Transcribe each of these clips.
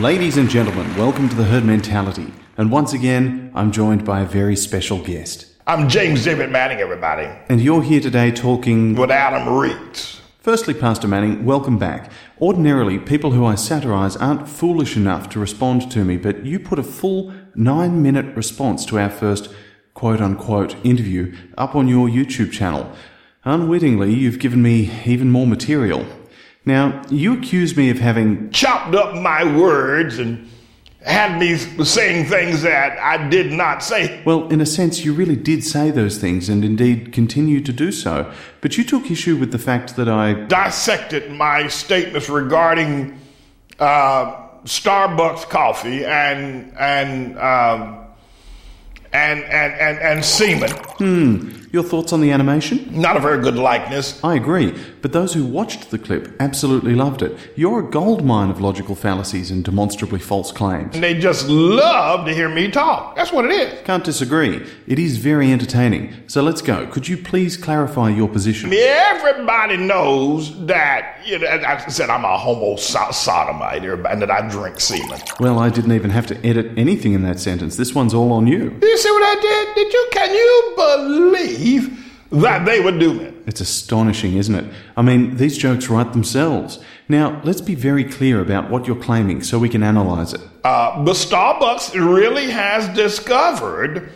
Ladies and gentlemen, welcome to the Herd Mentality. And once again, I'm joined by a very special guest. I'm James David Manning, everybody, And you're here today talking. with Adam Reakes. Firstly, Pastor Manning, welcome back. Ordinarily, people who I satirize aren't foolish enough to respond to me, but you put a full nine minute response to our first quote unquote interview up on your YouTube channel. Unwittingly, you've given me even more material. Now, you accuse me of having Chopped up my words and had me saying things that I did not say. Well, in a sense, you really did say those things and indeed continue to do so. But you took issue with the fact that I. Dissected my statements regarding uh, Starbucks coffee and and um, and and and and semen. Your thoughts on the animation? Not a very good likeness. I agree, but those who watched the clip absolutely loved it. You're a goldmine of logical fallacies and demonstrably false claims. And they just love to hear me talk. That's what it is. Can't disagree. It is very entertaining. So let's go. Could you please clarify your position? Everybody knows that, you know, I said, I'm a homo so- sodomite and that I drink semen. Well, I didn't even have to edit anything in that sentence. This one's all on you. You see what I did? Did you, can you believe that they would do it? It's astonishing, isn't it? I mean, these jokes write themselves. Now, let's be very clear about what you're claiming so we can analyze it. Uh, but Starbucks really has discovered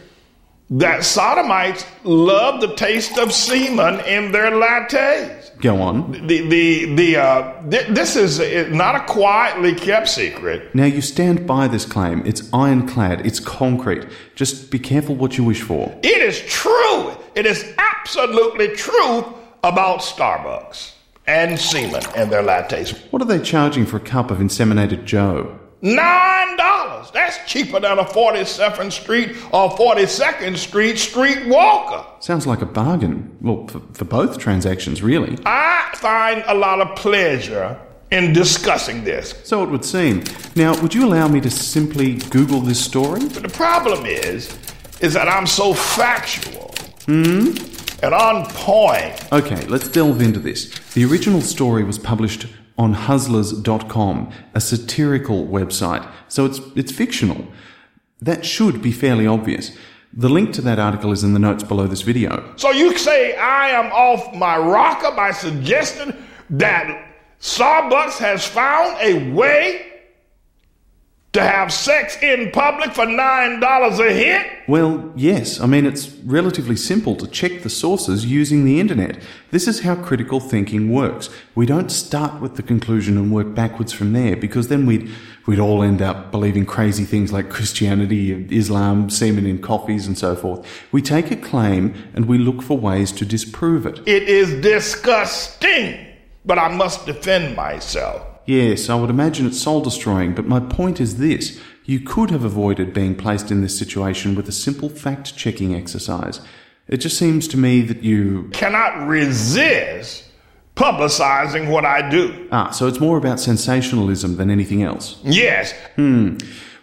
that sodomites love the taste of semen in their lattes. Go on. The, the, the, uh, th- this is uh, not a quietly kept secret. Now, you stand by this claim. It's ironclad, it's concrete. Just be careful what you wish for. It is true. It is absolutely true about Starbucks and semen and their lattes. What are they charging for a cup of inseminated Joe? Nine dollars. That's cheaper than a 47th Street or 42nd Street street walker. Sounds like a bargain. Well, for, for both transactions, really. I find a lot of pleasure in discussing this. So it would seem. Now, would you allow me to simply Google this story? But the problem is, is that I'm so factual Hmm? and on point. Okay, let's delve into this. The original story was published on huzlers.com, a satirical website, so it's, it's fictional. That should be fairly obvious. The link to that article is in the notes below this video. So you say I am off my rocker by suggesting that Starbucks has found a way to have sex in public for nine dollars a hit? Well, yes, I mean, it's relatively simple to check the sources using the internet. This is how critical thinking works. We don't start with the conclusion and work backwards from there because then we'd, we'd all end up believing crazy things like Christianity, Islam, semen in coffees, and so forth. We take a claim and we look for ways to disprove it. It is disgusting, but I must defend myself. Yes, I would imagine it's soul destroying, but my point is this. You could have avoided being placed in this situation with a simple fact checking exercise. It just seems to me that you. Cannot resist publicizing what I do. Ah, so it's more about sensationalism than anything else. Yes,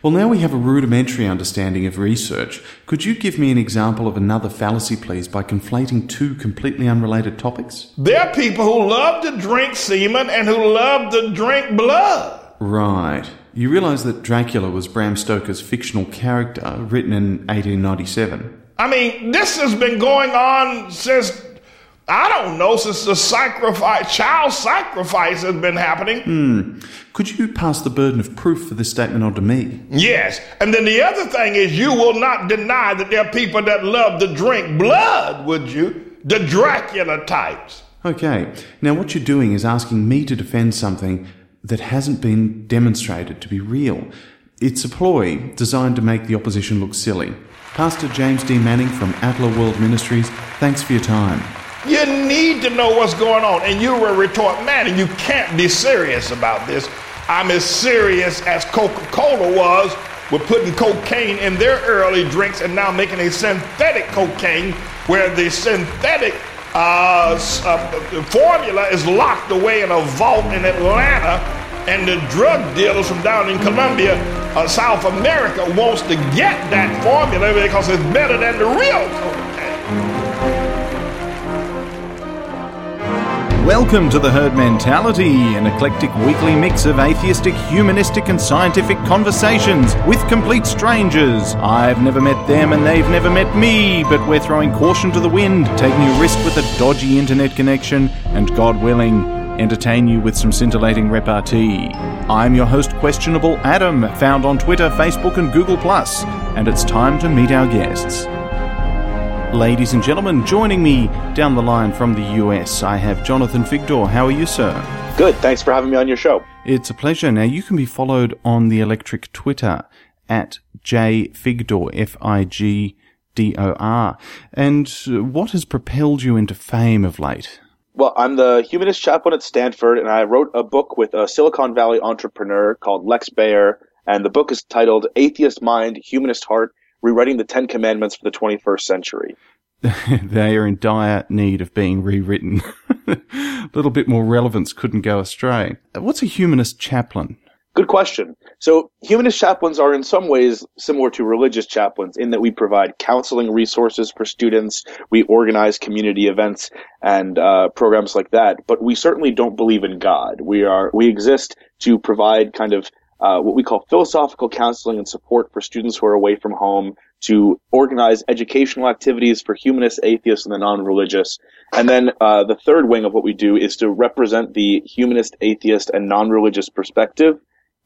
Well, now we have a rudimentary understanding of research. Could you give me an example of another fallacy, please, by conflating two completely unrelated topics? there are people who love to drink semen and who love to drink blood. Right. You realize that Dracula was Bram Stoker's fictional character written in 1897. I mean, this has been going on since I don't know since the sacrifice, child sacrifice has been happening. Hmm. Could you pass the burden of proof for this statement on to me? Yes, and then the other thing is, you will not deny that there are people that love to drink blood, would you? The Dracula types. Okay. Now, what you're doing is asking me to defend something that hasn't been demonstrated to be real. It's a ploy designed to make the opposition look silly. Pastor James D. Manning from ATLAH World Ministries, thanks for your time. You need to know what's going on, and you will retort, man, you can't be serious about this. I'm as serious as Coca Cola was with putting cocaine in their early drinks and now making a synthetic cocaine where the synthetic uh, uh, formula is locked away in a vault in Atlanta, and the drug dealers from down in Colombia, uh, South America, wants to get that formula because it's better than the real cocaine. Welcome to The Herd Mentality, an eclectic weekly mix of atheistic, humanistic, and scientific conversations with complete strangers. I've never met them and they've never met me, but we're throwing caution to the wind, taking a risk with a dodgy internet connection, and God willing, entertain you with some scintillating repartee. I'm your host, Questionable Adam, found on Twitter, Facebook, and Google, and it's time to meet our guests. Ladies and gentlemen, joining me down the line from the US, I have Jonathan Figdor. How are you, sir? Good. Thanks for having me on your show. It's a pleasure. Now, you can be followed on the electric Twitter at jfigdor, F I G D O R. And uh, what has propelled you into fame of late? Well, I'm the humanist chaplain at Stanford, and I wrote a book with a Silicon Valley entrepreneur called Lex Bayer, and the book is titled Atheist Mind, Humanist Heart rewriting the Ten Commandments for the 21st century. they are in dire need of being rewritten. a little bit more relevance couldn't go astray. What's a humanist chaplain? Good question. So, humanist chaplains are in some ways similar to religious chaplains in that we provide counseling resources for students, we organize community events and uh, programs like that. But we certainly don't believe in God. We are we exist to provide kind of uh, what we call philosophical counseling and support for students who are away from home, to organize educational activities for humanists, atheists, and the non-religious. And then uh, the third wing of what we do is to represent the humanist, atheist, and non-religious perspective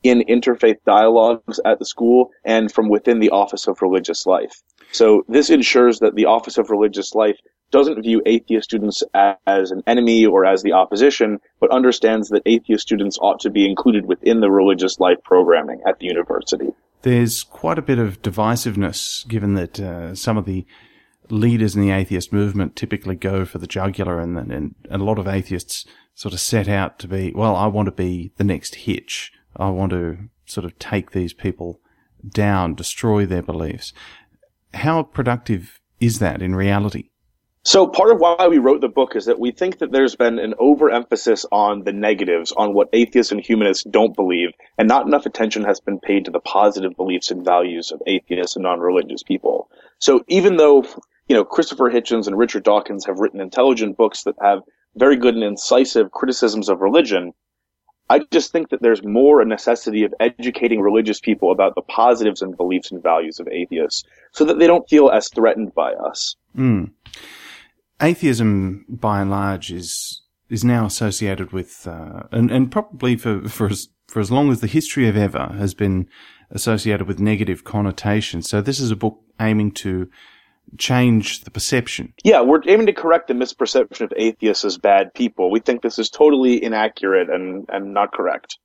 in interfaith dialogues at the school and from within the Office of Religious Life. So this ensures that the Office of Religious Life doesn't view atheist students as an enemy or as the opposition, but understands that atheist students ought to be included within the religious life programming at the university. There's quite a bit of divisiveness given that uh, some of the leaders in the atheist movement typically go for the jugular and, and, and a lot of atheists sort of set out to be, well, I want to be the next hitch. I want to sort of take these people down, destroy their beliefs. How productive is that in reality? So part of why we wrote the book is that we think that there's been an overemphasis on the negatives, on what atheists and humanists don't believe, and not enough attention has been paid to the positive beliefs and values of atheists and non-religious people. So even though, you know, Christopher Hitchens and Richard Dawkins have written intelligent books that have very good and incisive criticisms of religion, I just think that there's more a necessity of educating religious people about the positives and beliefs and values of atheists so that they don't feel as threatened by us. Mm atheism, by and large, is is now associated with, uh, and and probably for for as for as long as the history of ever has been associated with negative connotations. So this is a book aiming to change the perception. Yeah, we're aiming to correct the misperception of atheists as bad people. We think this is totally inaccurate and, and not correct.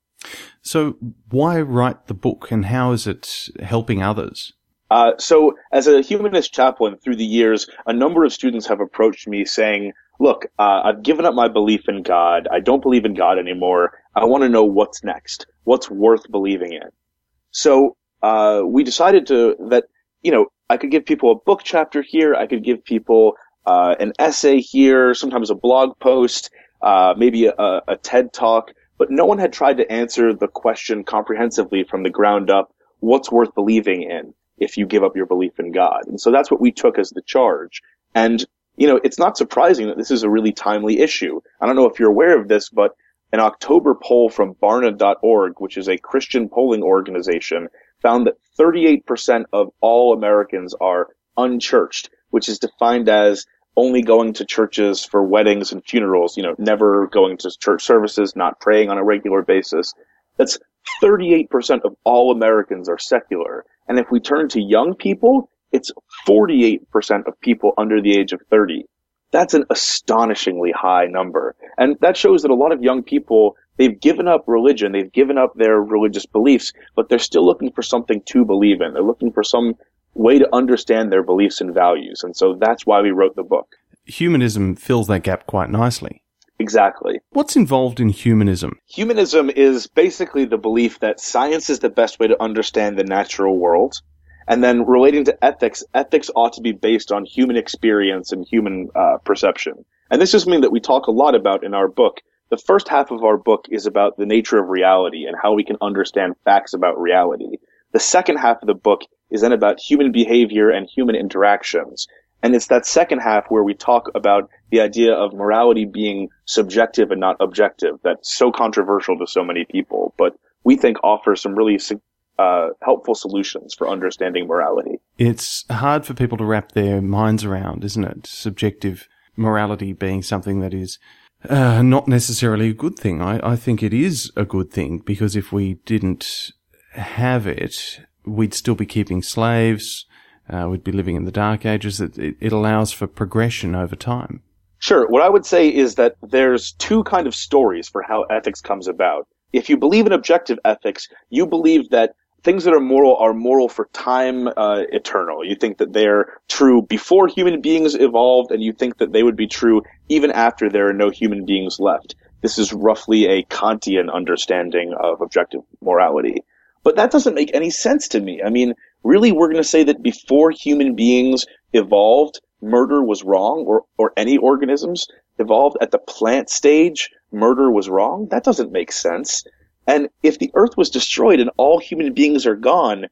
So why write the book and how is it helping others? Uh, so, as a humanist chaplain through the years, a number of students have approached me saying, Look, uh, I've given up my belief in God. I don't believe in God anymore. I want to know what's next. What's worth believing in? So, uh, we decided to, that, you know, I could give people a book chapter here. I could give people, uh, an essay here, sometimes a blog post, uh, maybe a, a TED talk, but no one had tried to answer the question comprehensively from the ground up. What's worth believing in? If you give up your belief in God. And so that's what we took as the charge. And, you know, it's not surprising that this is a really timely issue. I don't know if you're aware of this, but an October poll from Barna.org, which is a Christian polling organization, found that 38% of all Americans are unchurched, which is defined as only going to churches for weddings and funerals, you know, never going to church services, not praying on a regular basis. That's 38% of all Americans are secular. And if we turn to young people, it's 48% of people under the age of 30. That's an astonishingly high number. And that shows that a lot of young people, they've given up religion, they've given up their religious beliefs, but they're still looking for something to believe in. They're looking for some way to understand their beliefs and values. And so that's why we wrote the book. Humanism fills that gap quite nicely. Exactly. What's involved in humanism? Humanism is basically the belief that science is the best way to understand the natural world. And then relating to ethics, ethics ought to be based on human experience and human uh, perception. And this is something that we talk a lot about in our book. The first half of our book is about the nature of reality and how we can understand facts about reality. The second half of the book is then about human behavior and human interactions. And it's that second half where we talk about the idea of morality being subjective and not objective that's so controversial to so many people, but we think offers some really uh, helpful solutions for understanding morality. It's hard for people to wrap their minds around, isn't it? Subjective morality being something that is uh, not necessarily a good thing. I, I think it is a good thing because if we didn't have it, we'd still be keeping slaves. Uh, we'd be living in the dark ages. It, it, allows for progression over time. Sure. What I would say is that there's two kind of stories for how ethics comes about. If you believe in objective ethics, you believe that things that are moral are moral for time uh, eternal. You think that they're true before human beings evolved, and you think that they would be true even after there are no human beings left. This is roughly a Kantian understanding of objective morality. But that doesn't make any sense to me. I mean, really, we're going to say that before human beings evolved, murder was wrong, or, or any organisms evolved at the plant stage, murder was wrong? That doesn't make sense. And if the earth was destroyed and all human beings are gone,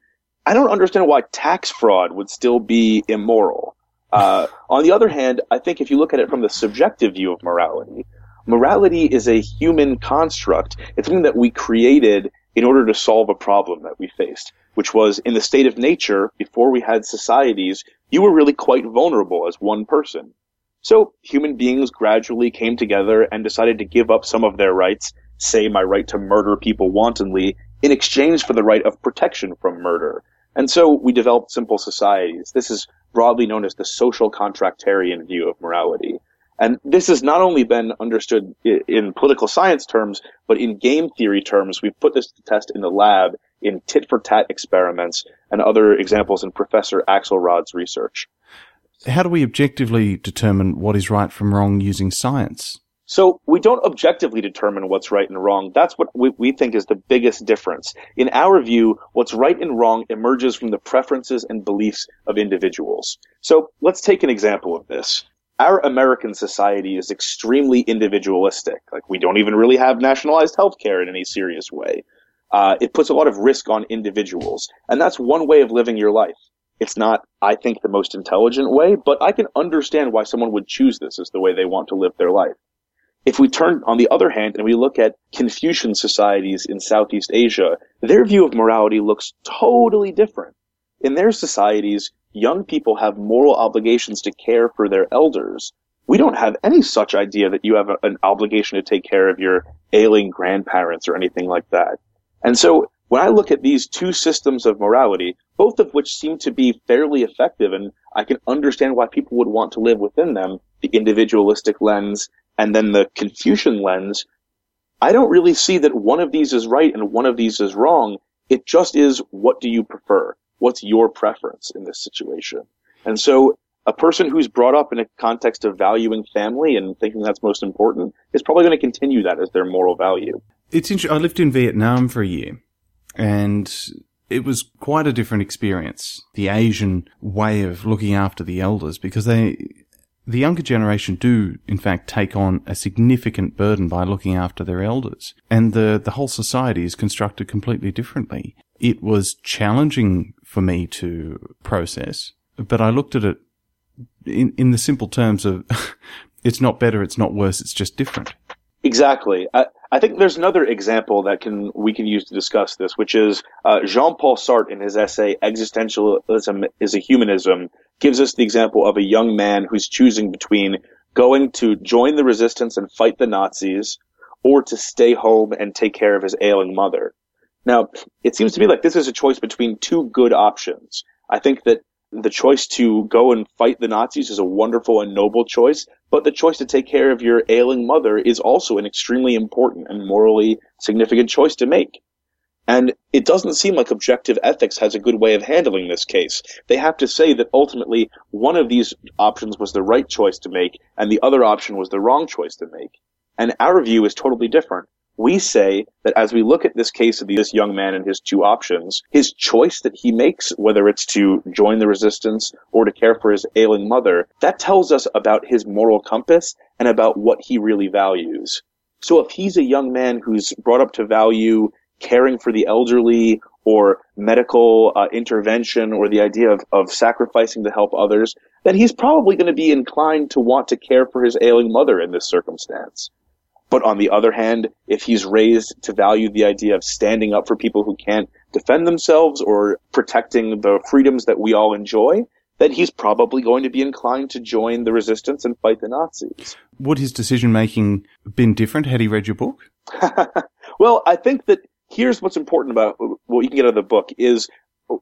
I don't understand why tax fraud would still be immoral. Uh, on the other hand, I think if you look at it from the subjective view of morality, morality is a human construct. It's something that we created in order to solve a problem that we faced, which was in the state of nature, before we had societies, you were really quite vulnerable as one person. So human beings gradually came together and decided to give up some of their rights say my right to murder people wantonly in exchange for the right of protection from murder. And so we developed simple societies. This is broadly known as the social contractarian view of morality. And this has not only been understood in political science terms, but in game theory terms. We've put this to test in the lab in tit for tat experiments and other examples in Professor Axelrod's research. How do we objectively determine what is right from wrong using science? So we don't objectively determine what's right and wrong. That's what we, we, think is the biggest difference. In our view, what's right and wrong emerges from the preferences and beliefs of individuals. So let's take an example of this. Our American society is extremely individualistic. Like we don't even really have nationalized healthcare in any serious way. Uh, it puts a lot of risk on individuals. And that's one way of living your life. It's not, I think, the most intelligent way, but I can understand why someone would choose this as the way they want to live their life. If we turn, on the other hand, and we look at Confucian societies in Southeast Asia, their view of morality looks totally different. In their societies, young people have moral obligations to care for their elders. We don't have any such idea that you have a, an obligation to take care of your ailing grandparents or anything like that. And so when I look at these two systems of morality, both of which seem to be fairly effective, and I can understand why people would want to live within them, the individualistic lens and then the Confucian lens, I don't really see that one of these is right and one of these is wrong. It just is what do you prefer? What's your preference in this situation? And so a person who's brought up in a context of valuing family and thinking that's most important is probably going to continue that as their moral value. It's interesting. I lived in Vietnam for a year and it was quite a different experience. The Asian way of looking after the elders because they, the younger generation do, in fact, take on a significant burden by looking after their elders. And the, the whole society is constructed completely differently. It was challenging for me to process, but I looked at it in, in the simple terms of it's not better, it's not worse, it's just different. Exactly. I, I think there's another example that can we can use to discuss this, which is uh, Jean-Paul Sartre in his essay "Existentialism is a Humanism" gives us the example of a young man who's choosing between going to join the resistance and fight the Nazis, or to stay home and take care of his ailing mother. Now, it seems to me like this is a choice between two good options. I think that the choice to go and fight the Nazis is a wonderful and noble choice, but the choice to take care of your ailing mother is also an extremely important and morally significant choice to make. And it doesn't seem like objective ethics has a good way of handling this case. They have to say that ultimately one of these options was the right choice to make and the other option was the wrong choice to make. And our view is totally different we say that as we look at this case of this young man and his two options, his choice that he makes, whether it's to join the resistance or to care for his ailing mother, that tells us about his moral compass and about what he really values. So if he's a young man who's brought up to value caring for the elderly or medical uh, intervention or the idea of, of sacrificing to help others, then he's probably going to be inclined to want to care for his ailing mother in this circumstance. But on the other hand, if he's raised to value the idea of standing up for people who can't defend themselves or protecting the freedoms that we all enjoy, then he's probably going to be inclined to join the resistance and fight the Nazis. Would his decision making been different had he read your book? well, I think that here's what's important about what you can get out of the book is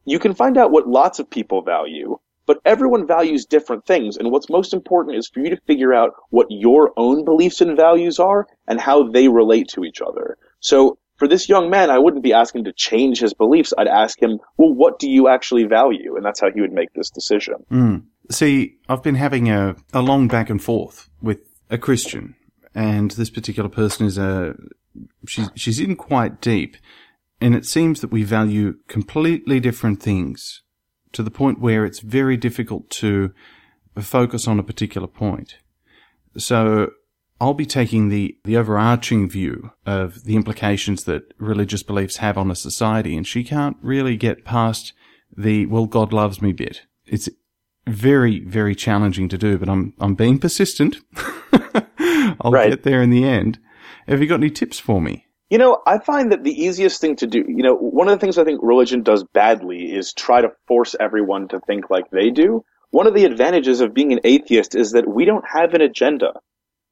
you can find out what lots of people value, but everyone values different things. And what's most important is for you to figure out what your own beliefs and values are and how they relate to each other. So for this young man, I wouldn't be asking to change his beliefs. I'd ask him, well, what do you actually value? And that's how he would make this decision. Mm. See, I've been having a, a long back and forth with a Christian, and this particular person is a, she's, she's in quite deep, and it seems that we value completely different things to the point where it's very difficult to focus on a particular point. So I'll be taking the, the overarching view of the implications that religious beliefs have on a society, and she can't really get past the, well, God loves me bit. It's very, very challenging to do, but I'm, I'm being persistent. I'll right. get there in the end. Have you got any tips for me? You know, I find that the easiest thing to do, you know, one of the things I think religion does badly is try to force everyone to think like they do. One of the advantages of being an atheist is that we don't have an agenda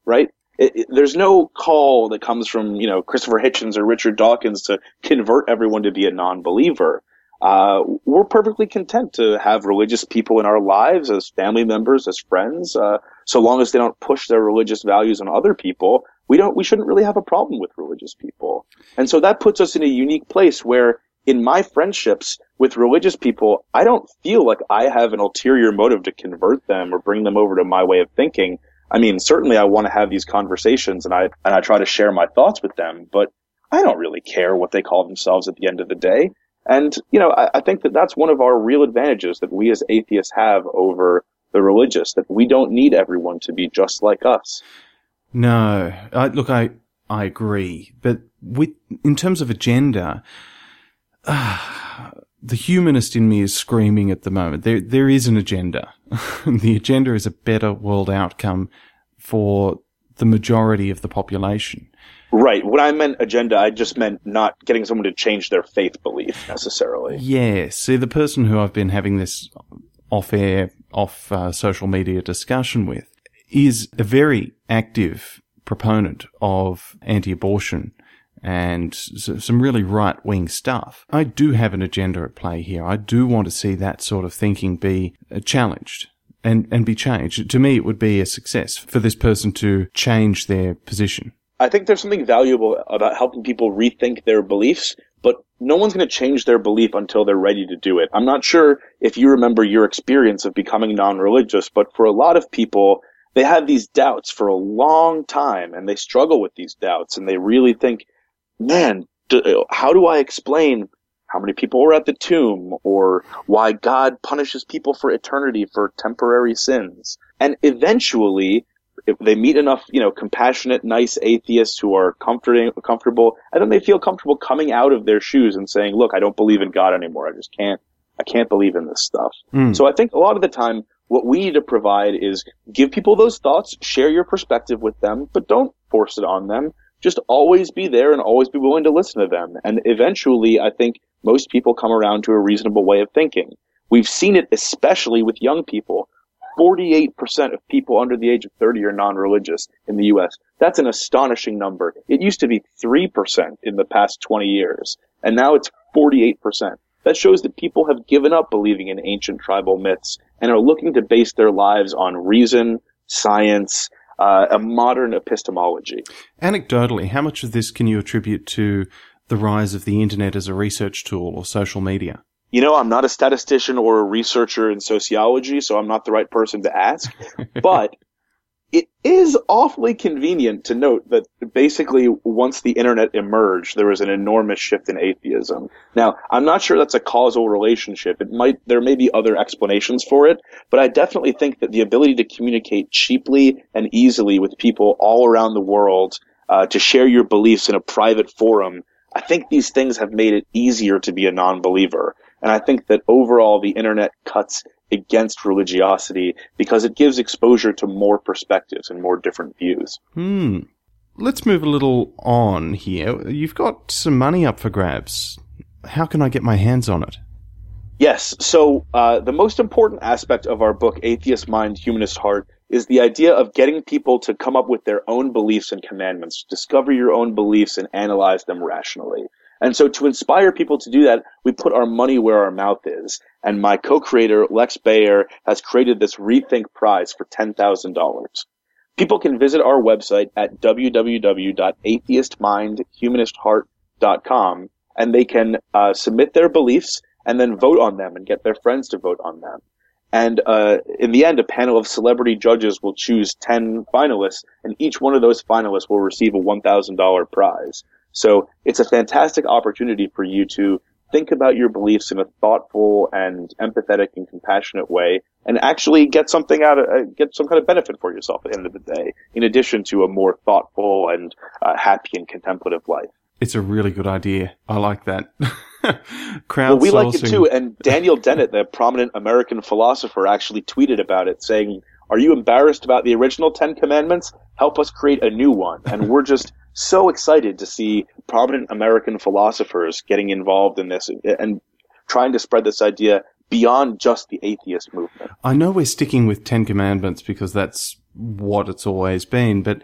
right? It, it, there's no call that comes from you know Christopher Hitchens or Richard Dawkins to convert everyone to be a non-believer. Uh, we're perfectly content to have religious people in our lives as family members, as friends, uh, so long as they don't push their religious values on other people. We don't. We shouldn't really have a problem with religious people, and so that puts us in a unique place where. In my friendships with religious people, I don't feel like I have an ulterior motive to convert them or bring them over to my way of thinking. I mean, certainly I want to have these conversations and I, and I try to share my thoughts with them, but I don't really care what they call themselves at the end of the day. And, you know, I, I think that that's one of our real advantages that we as atheists have over the religious, that we don't need everyone to be just like us. No, I, look, I, I agree, but with, in terms of agenda, uh, the humanist in me is screaming at the moment. There, there is an agenda. the agenda is a better world outcome for the majority of the population. Right. When I meant agenda, I just meant not getting someone to change their faith belief necessarily. Yeah. See, the person who I've been having this off air, off uh, social media discussion with is a very active proponent of anti-abortion and some really right wing stuff. I do have an agenda at play here. I do want to see that sort of thinking be uh, challenged and, and be changed. To me, it would be a success for this person to change their position. I think there's something valuable about helping people rethink their beliefs, but no one's going to change their belief until they're ready to do it. I'm not sure if you remember your experience of becoming non-religious, but for a lot of people, they have these doubts for a long time and they struggle with these doubts and they really think, man, do, how do I explain how many people were at the tomb or why God punishes people for eternity for temporary sins? And eventually, if they meet enough, you know, compassionate, nice atheists who are comforting, comfortable, and then they feel comfortable coming out of their shoes and saying, look, I don't believe in God anymore. I just can't, I can't believe in this stuff. Mm. So I think a lot of the time, what we need to provide is give people those thoughts, share your perspective with them, but don't force it on them just always be there and always be willing to listen to them. And eventually, I think most people come around to a reasonable way of thinking. We've seen it especially with young people. 48% of people under the age of 30 are non-religious in the US. That's an astonishing number. It used to be 3% in the past 20 years, and now it's 48%. That shows that people have given up believing in ancient tribal myths and are looking to base their lives on reason, science, uh, a modern epistemology. Anecdotally, how much of this can you attribute to the rise of the internet as a research tool or social media? You know, I'm not a statistician or a researcher in sociology, so I'm not the right person to ask. but it is awfully convenient to note that basically once the internet emerged, there was an enormous shift in atheism. Now, I'm not sure that's a causal relationship. It might, there may be other explanations for it, but I definitely think that the ability to communicate cheaply and easily with people all around the world, uh, to share your beliefs in a private forum, I think these things have made it easier to be a non-believer. And I think that overall the internet cuts against religiosity because it gives exposure to more perspectives and more different views. Hmm. Let's move a little on here. You've got some money up for grabs. How can I get my hands on it? Yes. So uh, the most important aspect of our book, Atheist Mind, Humanist Heart, is the idea of getting people to come up with their own beliefs and commandments, discover your own beliefs and analyze them rationally. And so to inspire people to do that, we put our money where our mouth is. And my co-creator, Lex Bayer, has created this Rethink Prize for $10,000. People can visit our website at www.atheistmindhumanistheart.com and they can uh, submit their beliefs and then vote on them and get their friends to vote on them. And uh, in the end, a panel of celebrity judges will choose 10 finalists, and each one of those finalists will receive a $1,000 prize. So it's a fantastic opportunity for you to think about your beliefs in a thoughtful and empathetic and compassionate way and actually get something out of, uh, get some kind of benefit for yourself at the end of the day, in addition to a more thoughtful and uh, happy and contemplative life. It's a really good idea. I like that. well, we like it too. And Daniel Dennett, the prominent American philosopher, actually tweeted about it saying, are you embarrassed about the original Ten Commandments? Help us create a new one. And we're just so excited to see prominent American philosophers getting involved in this and trying to spread this idea beyond just the atheist movement. I know we're sticking with Ten Commandments because that's what it's always been, but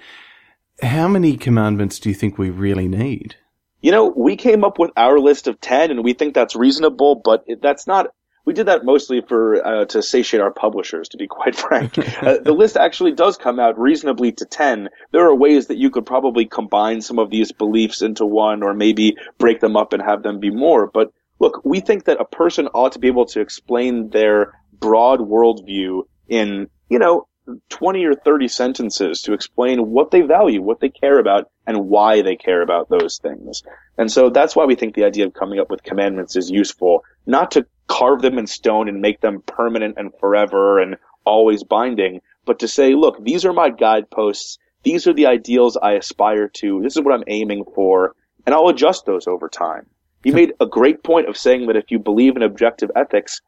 how many commandments do you think we really need? You know, we came up with our list of 10 and we think that's reasonable, but that's not, we did that mostly for, uh, to satiate our publishers, to be quite frank. uh, the list actually does come out reasonably to 10. There are ways that you could probably combine some of these beliefs into one or maybe break them up and have them be more. But look, we think that a person ought to be able to explain their broad worldview in, you know, 20 or 30 sentences to explain what they value, what they care about, and why they care about those things. And so that's why we think the idea of coming up with commandments is useful, not to carve them in stone and make them permanent and forever and always binding, but to say, look, these are my guideposts. These are the ideals I aspire to. This is what I'm aiming for. And I'll adjust those over time. You made a great point of saying that if you believe in objective ethics,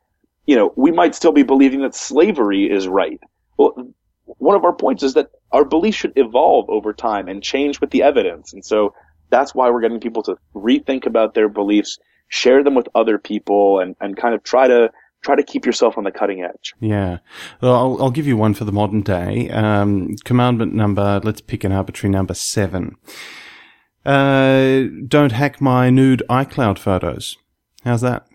you know, we might still be believing that slavery is right. Well, one of our points is that our beliefs should evolve over time and change with the evidence. And so that's why we're getting people to rethink about their beliefs, share them with other people, and, and kind of try to try to keep yourself on the cutting edge. Yeah. Well, I'll, I'll give you one for the modern day. Um, commandment number, let's pick an arbitrary number seven. Uh, don't hack my nude iCloud photos. How's that?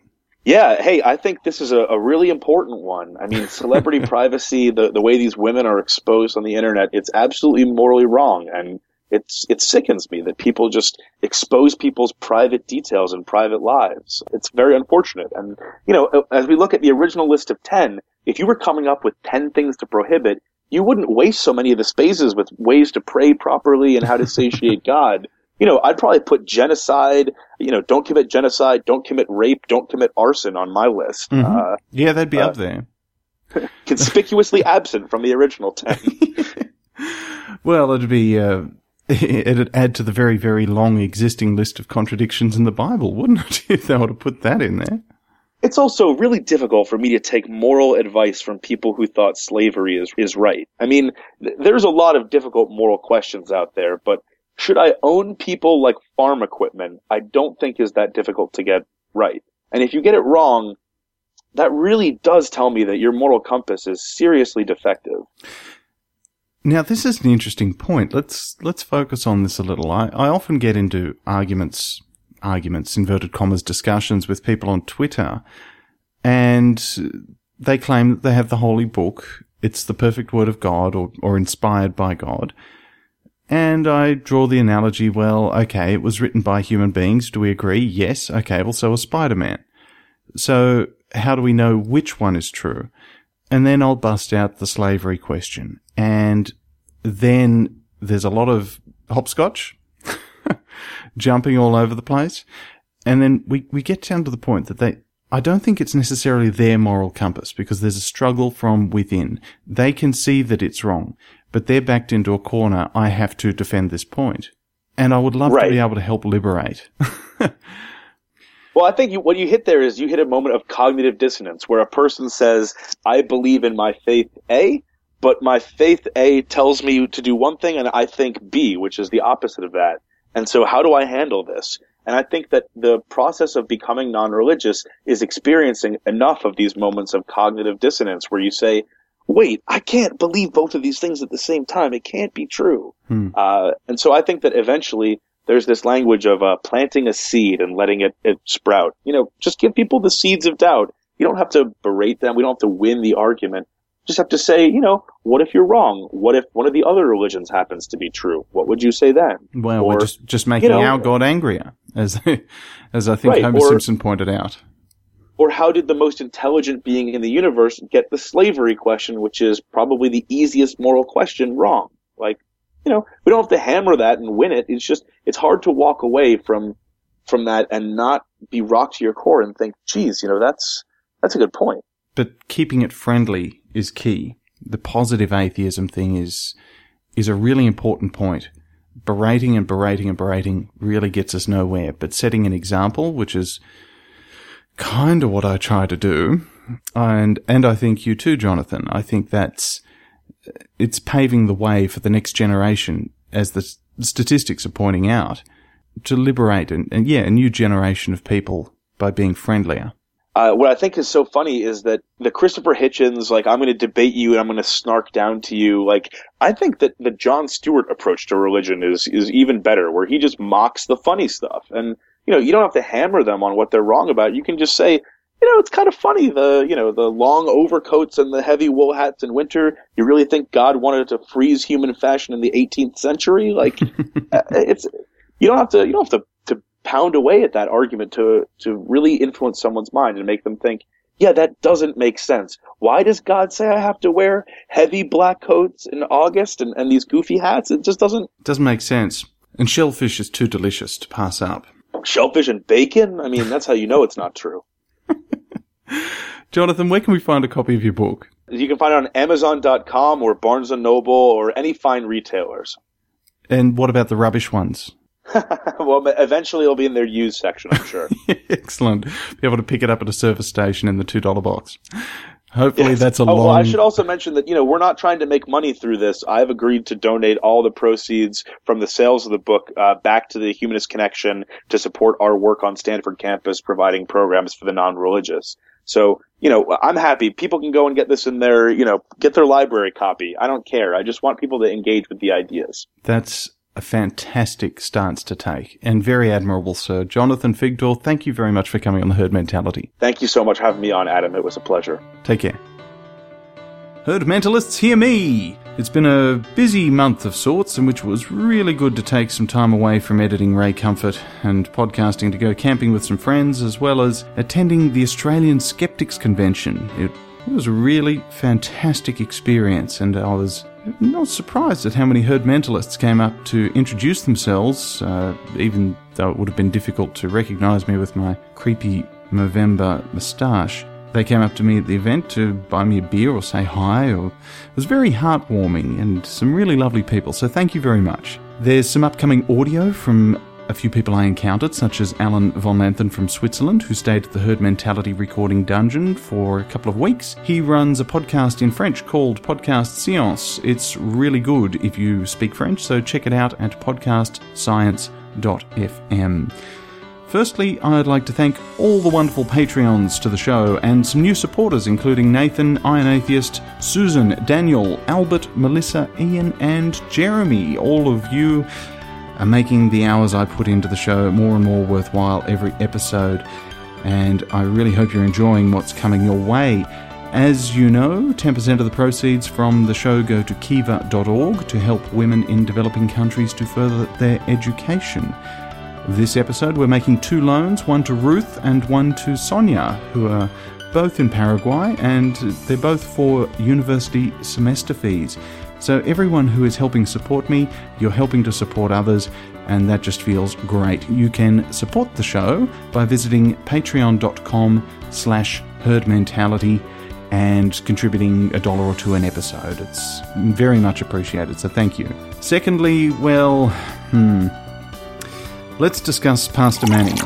Yeah, hey, I think this is a, a really important one. I mean, celebrity privacy, the, the way these women are exposed on the internet, it's absolutely morally wrong. And it's, it sickens me that people just expose people's private details and private lives. It's very unfortunate. And, you know, as we look at the original list of 10, if you were coming up with 10 things to prohibit, you wouldn't waste so many of the spaces with ways to pray properly and how to satiate God you know, I'd probably put genocide, you know, don't commit genocide, don't commit rape, don't commit arson on my list. Mm-hmm. Uh, yeah, that'd be uh, up there. conspicuously absent from the original 10. well, it'd be, uh, it'd add to the very, very long existing list of contradictions in the Bible, wouldn't it, if they were to put that in there? It's also really difficult for me to take moral advice from people who thought slavery is, is right. I mean, th- there's a lot of difficult moral questions out there, but should I own people like farm equipment? I don't think is that difficult to get right. And if you get it wrong, that really does tell me that your moral compass is seriously defective. Now, this is an interesting point. Let's let's focus on this a little. I, I often get into arguments, arguments, inverted commas, discussions with people on Twitter, and they claim that they have the holy book. It's the perfect word of God, or or inspired by God. And I draw the analogy, well, okay, it was written by human beings. Do we agree? Yes. Okay, well, so was Spider-Man. So how do we know which one is true? And then I'll bust out the slavery question. And then there's a lot of hopscotch, jumping all over the place. And then we, we get down to the point that they, I don't think it's necessarily their moral compass because there's a struggle from within. They can see that it's wrong but they're backed into a corner. I have to defend this point. and I would love to be able to help liberate. Well, I think you, what you hit there is you hit a moment of cognitive dissonance where a person says, I believe in my faith A, but my faith A tells me to do one thing and I think B, which is the opposite of that. And so how do I handle this? And I think that the process of becoming non-religious is experiencing enough of these moments of cognitive dissonance where you say, wait, I can't believe both of these things at the same time. It can't be true. Hmm. Uh, and so I think that eventually there's this language of uh, planting a seed and letting it, it sprout. You know, just give people the seeds of doubt. You don't have to berate them. We don't have to win the argument. Just have to say, you know, what if you're wrong? What if one of the other religions happens to be true? What would you say then? Well, Or, we're just just making know- our God angrier, as as I think Right, Homer or- Simpson pointed out. Or how did the most intelligent being in the universe get the slavery question, which is probably the easiest moral question, wrong? Like, you know, we don't have to hammer that and win it. It's just, it's hard to walk away from, from that and not be rocked to your core and think, geez, you know, that's, that's a good point. But keeping it friendly is key. The positive atheism thing is is a really important point. Berating and berating and berating really gets us nowhere. But setting an example, which is kind of what I try to do, and and I think you too, Jonathan. I think that's it's paving the way for the next generation, as the statistics are pointing out, to liberate and, and yeah, a new generation of people by being friendlier. Uh, what I think is so funny is that the Christopher Hitchens, like, I'm going to debate you and I'm going to snark down to you. Like, I think that the Jon Stewart approach to religion is, is even better, where he just mocks the funny stuff. And, you know, you don't have to hammer them on what they're wrong about. You can just say, you know, it's kind of funny, the, you know, the long overcoats and the heavy wool hats in winter. You really think God wanted to freeze human fashion in the 18th century? Like, uh, it's, you don't have to, you don't have to, to pound away at that argument to, to really influence someone's mind and make them think, yeah, that doesn't make sense. Why does God say I have to wear heavy black coats in August and, and these goofy hats? It just doesn't. Doesn't make sense. And shellfish is too delicious to pass up. Shellfish and bacon? I mean, that's how you know it's not true. Jonathan, where can we find a copy of your book? You can find it on Amazon.com or Barnes and Noble or any fine retailers. And what about the rubbish ones? well, eventually it'll be in their used section, I'm sure. Excellent. Be able to pick it up at a service station in the $2 box. Hopefully Yes. that's a oh, long... Well, I should also mention that you know we're not trying to make money through this. I've agreed to donate all the proceeds from the sales of the book uh, back to the Humanist Connection to support our work on Stanford campus, providing programs for the non-religious. So you know I'm happy. People can go and get this in their you know get their library copy. I don't care. I just want people to engage with the ideas. That's a fantastic stance to take and very admirable, sir. Jonathan Figdor, thank you very much for coming on the Herd Mentality. Thank you so much for having me on, Adam. It was a pleasure. Take care. Herd Mentalists, hear me! It's been a busy month of sorts in which it was really good to take some time away from editing Ray Comfort and podcasting to go camping with some friends, as well as attending the Australian Skeptics Convention. It was a really fantastic experience, and I was not surprised at how many herd mentalists came up to introduce themselves, uh, even though it would have been difficult to recognize me with my creepy Movember moustache. They came up to me at the event to buy me a beer or say hi. Or, it was very heartwarming and some really lovely people, so thank you very much. There's some upcoming audio from a few people I encountered, such as Alan von Lanthen from Switzerland, who stayed at the Herd Mentality recording dungeon for a couple of weeks. He runs a podcast in French called Podcast Science. It's really good if you speak French, so check it out at podcastscience.fm. Firstly, I'd like to thank all the wonderful Patreons to the show and some new supporters, including Nathan, Iron Atheist, Susan, Daniel, Albert, Melissa, Ian, and Jeremy. All of you are making the hours I put into the show more and more worthwhile every episode, and I really hope you're enjoying what's coming your way. As you know, 10% of the proceeds from the show go to kiva.org to help women in developing countries to further their education. This episode, we're making two loans, one to Ruth and one to Sonia, who are both in Paraguay, and they're both for university semester fees. So, everyone who is helping support me, you're helping to support others, and that just feels great. You can support the show by visiting patreon.com slash herdmentality and contributing a dollar or two an episode. It's very much appreciated, so thank you. Secondly, well, hmm, let's discuss Pastor Manning.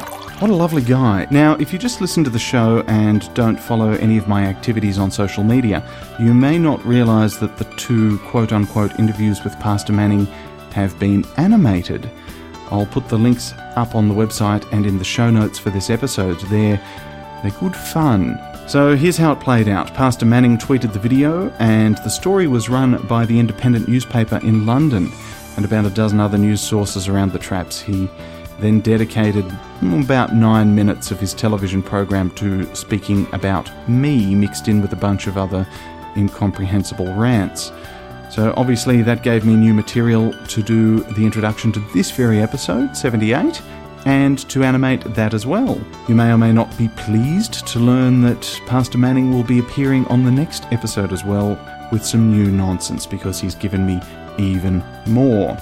What a lovely guy. Now, if you just listen to the show and don't follow any of my activities on social media, you may not realise that the two quote unquote interviews with Pastor Manning have been animated. I'll put the links up on the website and in the show notes for this episode. They're, they're good fun. So here's how it played out. Pastor Manning tweeted the video, and the story was run by the independent newspaper in London and about a dozen other news sources around the traps. He then dedicated about nine minutes of his television program to speaking about me, mixed in with a bunch of other incomprehensible rants. So, obviously, that gave me new material to do the introduction to this very episode, 78, and to animate that as well. You may or may not be pleased to learn that Pastor Manning will be appearing on the next episode as well with some new nonsense because he's given me even more.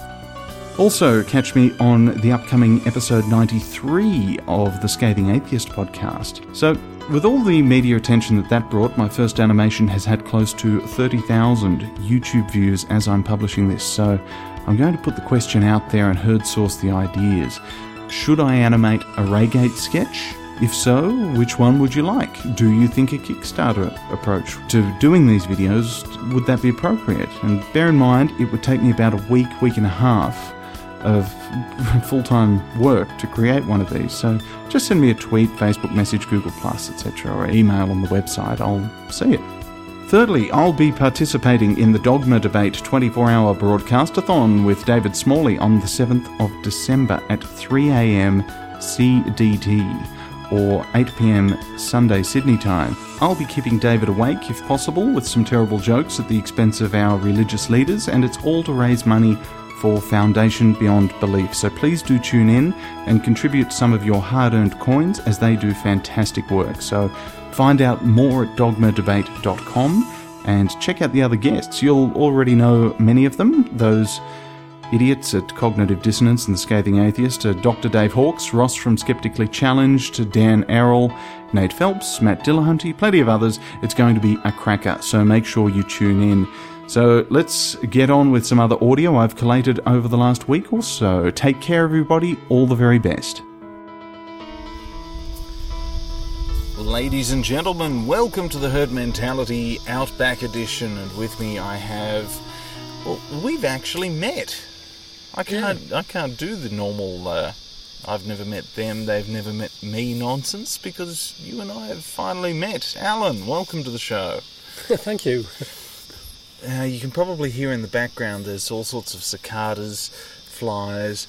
Also, catch me on the upcoming episode 93 of the Scathing Atheist podcast. So, with all the media attention that that brought, my first animation has had close to 30,000 YouTube views as I'm publishing this. So, I'm going to put the question out there and herd source the ideas. Should I animate a Raygate sketch? If so, which one would you like? Do you think a Kickstarter approach to doing these videos would that be appropriate? And bear in mind, it would take me about a week, week and a half of full time work to create one of these. So just send me a tweet, Facebook message, Google, Plus, etc., or email on the website. I'll see it. Thirdly, I'll be participating in the Dogma Debate 24 hour broadcastathon with David Smalley on the 7th of December at 3am CDT or 8pm Sunday Sydney time. I'll be keeping David awake if possible with some terrible jokes at the expense of our religious leaders, and it's all to raise money for Foundation Beyond Belief. So please do tune in and contribute some of your hard earned coins as they do fantastic work. So find out more at dogmadebate.com and check out the other guests. You'll already know many of them. Those idiots at Cognitive Dissonance and the Scathing Atheist are Dr. Dave Hawkes, Ross from Skeptically Challenged, Dan Arel, Nate Phelps, Matt Dillahunty, plenty of others. It's going to be a cracker, so make sure you tune in. So let's get on with some other audio I've collated over the last week or so. Take care, everybody. All the very best. Ladies and gentlemen, welcome to the Herd Mentality Outback Edition. And with me, I have. Well, we've actually met. I can't. Yeah. I can't do the normal. Uh, I've never met them. They've never met me nonsense because you and I have finally met. Alan, welcome to the show. Thank you. Uh, you can probably hear in the background there's all sorts of cicadas, flies.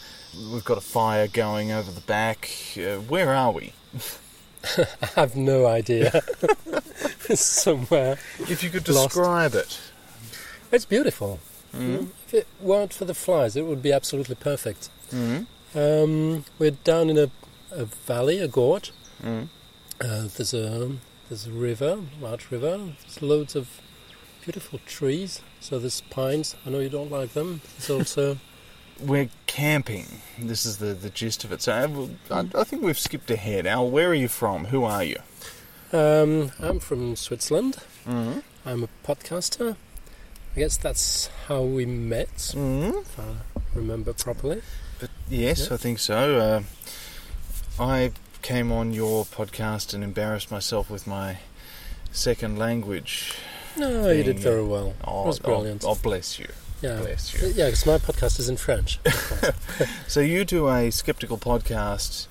We've got a fire going over the back. Uh, where are we? I have no idea. It's somewhere. If you could describe lost. it. It's beautiful. Mm-hmm. If it weren't for the flies, it would be absolutely perfect. Mm-hmm. Um, we're down in a, a valley, a gorge. Mm-hmm. Uh, there's a there's a river, large river. There's loads of beautiful trees. So there's pines. I know you don't like them. There's also. We're camping. This is the, the gist of it. So I, I, think we've skipped ahead. Al, where are you from? Who are you? Um, I'm from Switzerland. Mm-hmm. I'm a podcaster. I guess that's how we met, mm-hmm. if I remember properly. But yes, yeah. I think so. Uh, I came on your podcast and embarrassed myself with my second language. No, you did very well. Oh, it was brilliant. Oh, oh, bless you. Yeah, bless you. Yeah, because my podcast is in French. so you do a skeptical podcast,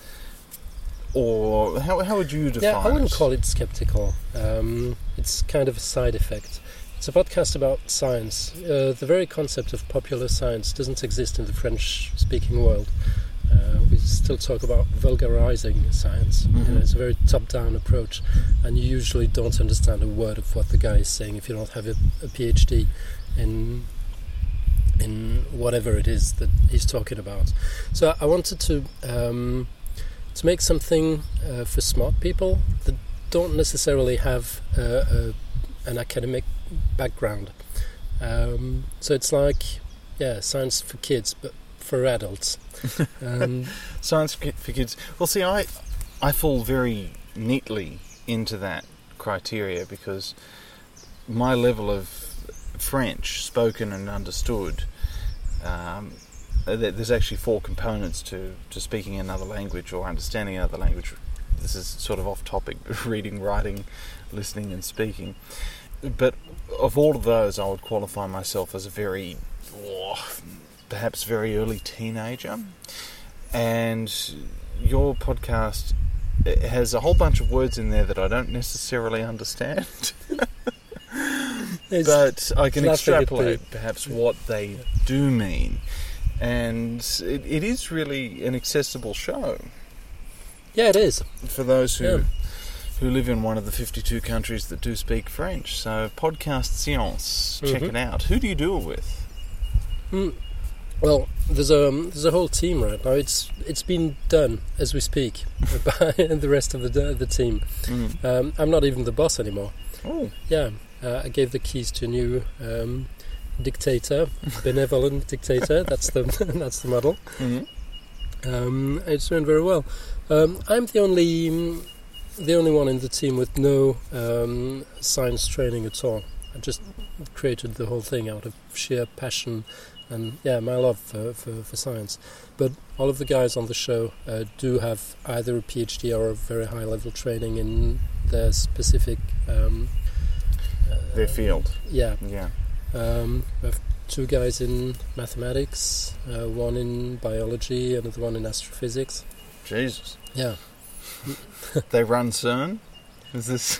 or how, how would you define? Yeah, I wouldn't it? call it skeptical. Um, it's kind of a side effect. It's a podcast about science. Uh, the very concept of popular science doesn't exist in the French-speaking world. Uh, we still talk about vulgarizing science. Mm-hmm. You know, it's a very top-down approach, and you usually don't understand a word of what the guy is saying if you don't have a, a PhD in in whatever it is that he's talking about. So I wanted to um, to make something uh, for smart people that don't necessarily have a, an academic background. Um, so it's like yeah, science for kids, but for adults. Um, Science for kids. Well, see, I I fall very neatly into that criteria because my level of French spoken and understood um, uh, there's actually four components to, to speaking another language or understanding another language. This is sort of off topic reading, writing, listening, and speaking. But of all of those, I would qualify myself as a very, oh, perhaps very early teenager. And your podcast has a whole bunch of words in there that I don't necessarily understand. But I can extrapolate perhaps what they do mean. And it, it is really an accessible show yeah, it is. for those who Yeah. who live in one of the 52 countries that do speak French. So, Podcast Science, check Mhm. it out. Who do you do it with? Mm. Well, there's a there's a whole team right now. It's it's been done as we speak by the rest of the the team. Mm. Um, I'm not even the boss anymore. Oh, Yeah, uh, I gave the keys to a new um, dictator, benevolent dictator. That's the that's the model. mhm. Um, it's doing very well. Um, I'm the only the only one in the team with no um, science training at all. I just created the whole thing out of sheer passion and yeah, my love for, for, for science. But all of the guys on the show uh, do have either a PhD or a very high level training in their specific um, uh, their field. Yeah, Yeah. um, we have two guys in mathematics, uh, one in biology, another one in astrophysics. Jesus. Yeah, They run CERN? Is this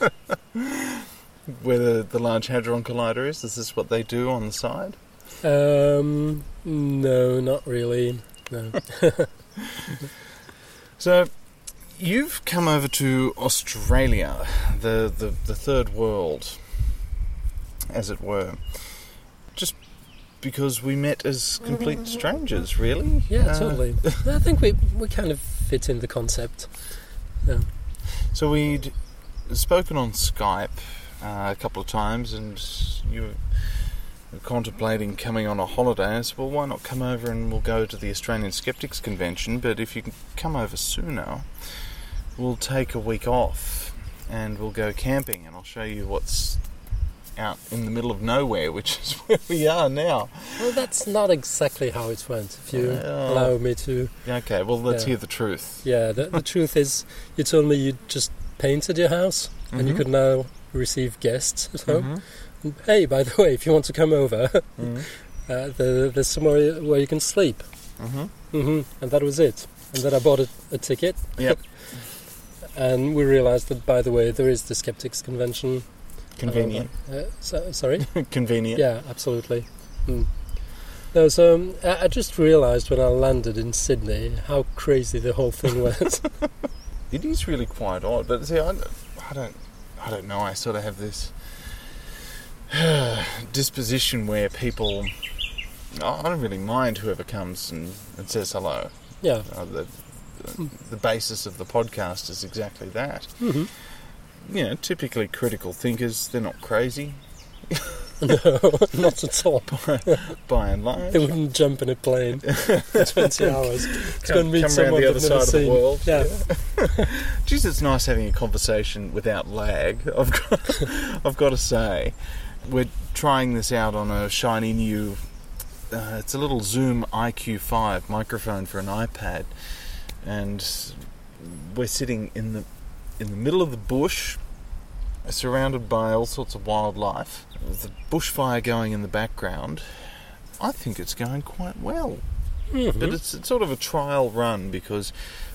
where the, the Large Hadron Collider is? Is this what they do on the side? Um, no, not really. No. So, you've come over to Australia, the, the, the third world, as it were, just because we met as complete strangers, really? Yeah, Uh, totally. I think we we kind of fit in the concept. Yeah. So, we'd spoken on Skype uh, a couple of times, and you were contemplating coming on a holiday. I said, well, why not come over and we'll go to the Australian Skeptics Convention, but if you can come over sooner, we'll take a week off and we'll go camping and I'll show you what's out in the middle of nowhere, which is where we are now. Well, that's not exactly how it went. If you allow me to, Okay, well, let's Yeah. hear the truth. yeah. The, the truth is, you told me you just painted your house and you Mhm. could now receive guests at home. Mhm. Hey, by the way, if you want to come over, uh, there, there's somewhere where you can sleep. Mhm. hmm And that was it. And then I bought a, a ticket. Yep. And we realized that, by the way, there is the Skeptics Convention. Convenient. Uh, so, sorry? Convenient. Yeah, absolutely. Mm. No, so um, I, I just realised when I landed in Sydney how crazy the whole thing was. It is really quite odd, but see, I, I don't, I don't know. I sort of have this disposition where people, I don't really mind whoever comes and, and says hello. yeah. Uh, the, the basis of the podcast is exactly that. hmm You know, typically critical thinkers, they're not crazy No, not at all. by and large. They wouldn't jump in a plane for 20 hours. It's going to meet come someone the other side of the world. Yeah. Geez, it's nice having a conversation without lag. I've got, I've got to say, we're trying this out on a shiny new. Uh, it's a little Zoom IQ5 microphone for an iPad, and we're sitting in the in the middle of the bush, surrounded by all sorts of wildlife. With the bushfire going in the background. I think it's going quite well. Mhm. But it's, it's sort of a trial run because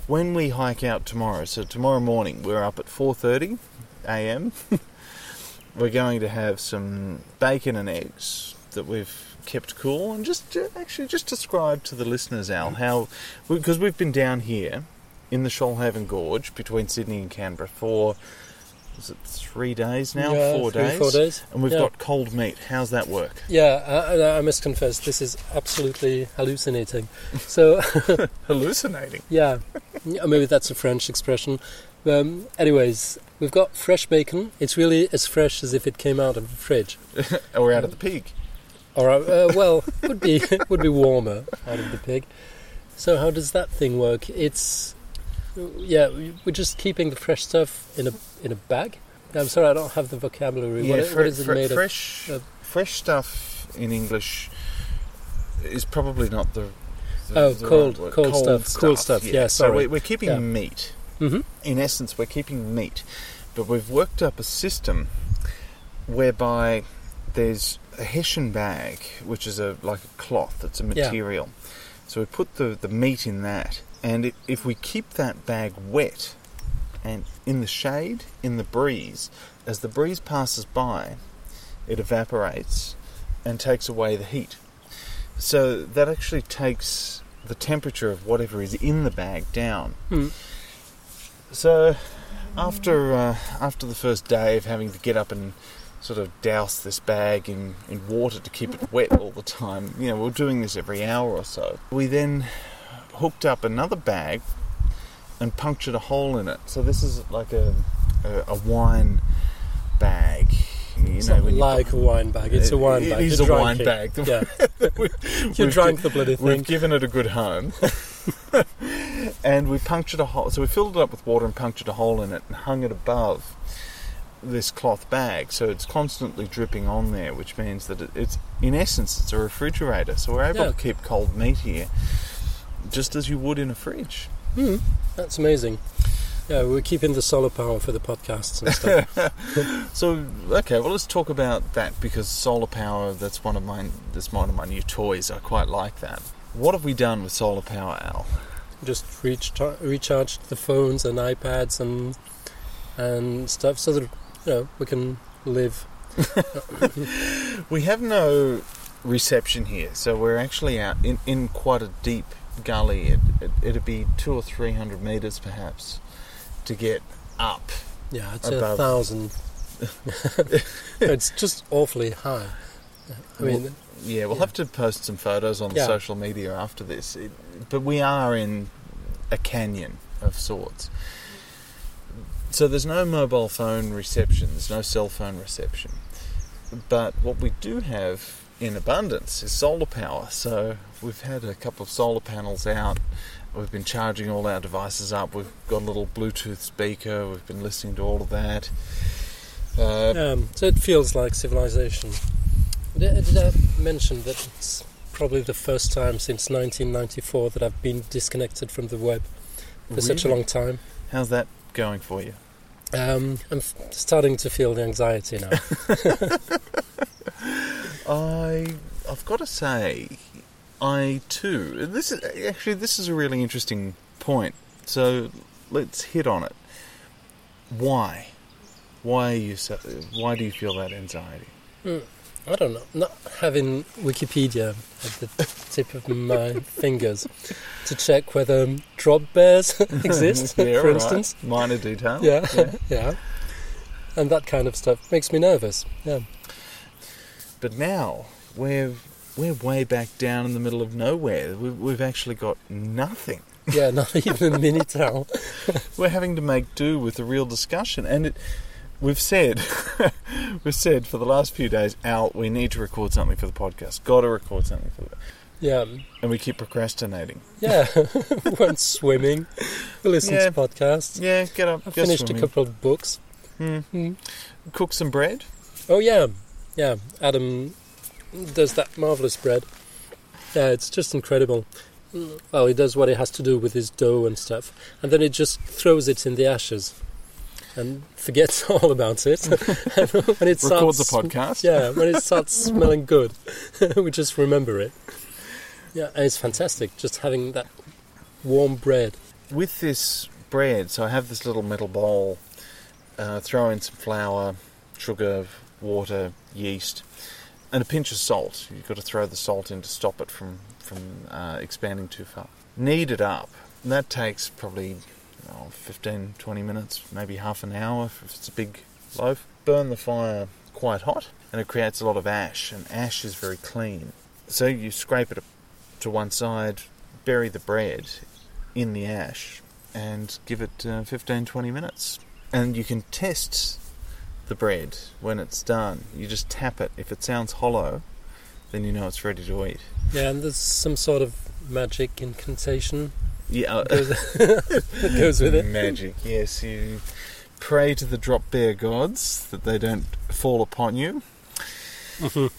when we hike out tomorrow, so tomorrow morning we're up at 4:30 a.m. we're going to have some bacon and eggs that we've kept cool and just uh, actually just describe to the listeners Al how because we've been down here in the Shoalhaven Gorge between Sydney and Canberra for is it 3 days now, Yeah, 4 three, days. four days. And we've Yeah. got cold meat. How's that work? Yeah, I, I- I must confess, this is absolutely hallucinating. So, Hallucinating. yeah, Yeah, maybe that's a French expression. Um, anyways, we've got fresh bacon. It's really as fresh as if it came out of the fridge. Or out of the pig. Or, uh, well, would be would be warmer out of the pig. So how does that thing work? It's yeah, we- we're just keeping the fresh stuff in a in a bag. I'm sorry, I don't have the vocabulary. Yeah, i- fre- what is it fre- made fresh, Uh, fresh stuff in English is probably not the. the Oh, the cold- word. cold stuff, cool stuff, yeah, so sorry. we're, we're keeping Yeah. meat. Hmm In essence, we're keeping meat, but we've worked up a system whereby there's a hessian bag, which is a like a cloth. It's a Yeah. material. So we put the, the meat in that, and if, if we keep that bag wet and in the shade, in the breeze, as the breeze passes by, it evaporates and takes away the heat. So that actually takes the temperature of whatever is in the bag down. Hmm. So after uh, after the first day of having to get up and sort of douse this bag in, in water to keep it wet all the time, you know, we're doing this every hour or so. We then hooked up another bag and punctured a hole in it. So this is like a a, a wine bag. You It's know, when you like a wine bag. It's a wine It bag. It is a wine it. bag. Yeah, We- you drank the bloody We've given it a good home. and we punctured a hole. So we filled it up with water and punctured a hole in it and hung it above this cloth bag. So it's constantly dripping on there, which means that it's, in essence, it's a refrigerator. So we're able Yeah. to keep cold meat here just as you would in a fridge. Hmm, that's amazing. Yeah, we're keeping the solar power for the podcasts and stuff. So okay, well let's talk about that because solar power. That's one of my that's one of my new toys. I quite like that. What have we done with solar power, Al? Just reach, recharged the phones and iPads and and stuff so that you know we can live. We have no reception here, so we're actually out in, in quite a deep gully. It, it, it'd be two or three hundred meters perhaps to get up. Yeah, I'd say a thousand. it's just awfully high. I mean, Yeah, we'll Yeah. have to post some photos on Yeah. social media after this. It, but we are in a canyon of sorts. So there's no mobile phone reception, there's no cell phone reception. But what we do have in abundance is solar power. So we've had a couple of solar panels out. We've been charging all our devices up. We've got a little Bluetooth speaker. We've been listening to all of that. Uh, um, so it feels like civilization. Did, did I mention that probably the first time since 1994 that I've been disconnected from the web for such a long time? How's that going for you? Um, I'm f- starting to feel the anxiety now. I I've got to say, I too. This is actually this is a really interesting point. So let's hit on it. Why? Why are you so, Why do you feel that anxiety? I don't know. Not having Wikipedia at the tip of my fingers to check whether drop bears exist, Yeah, for right. instance. minor detail. Yeah, yeah. And that kind of stuff makes me nervous. Yeah. But now we're we're way back down in the middle of nowhere. We've, we've actually got nothing. Yeah, not even a Minitel. We're having to make do with the real discussion, and it. We've said, we've said for the last few days, Al, we need to record something for the podcast. Got to record something for the, Yeah, and we keep procrastinating. yeah. Went swimming, listened Yeah. to podcasts. Yeah, get up. I finished a couple of books. Hmm. Hmm. Cook some bread. Oh yeah, yeah. Adam does that marvelous bread. Yeah, it's just incredible. Mm, Well, he does what he has to do with his dough and stuff, and then he just throws it in the ashes and forgets all about it. when it Records starts, a podcast. Yeah, when it starts smelling good, we just remember it. Yeah, and it's fantastic just having that warm bread. With this bread, so I have this little metal bowl. Uh, throw in some flour, sugar, water, yeast, and a pinch of salt. You've got to throw the salt in to stop it from from uh, expanding too far. Knead it up. And that takes probably oh, 15, 20 minutes, maybe half an hour if it's a big loaf. Burn the fire quite hot, and it creates a lot of ash, and ash is very clean. So you scrape it to one side, bury the bread in the ash, and give it uh, 15, 20 minutes. And you can test the bread when it's done. You just tap it. If it sounds hollow, then you know it's ready to eat. Yeah, and there's some sort of magic incantation Yeah, goes, goes with it. magic. Yes, you pray to the drop bear gods that they don't fall upon you.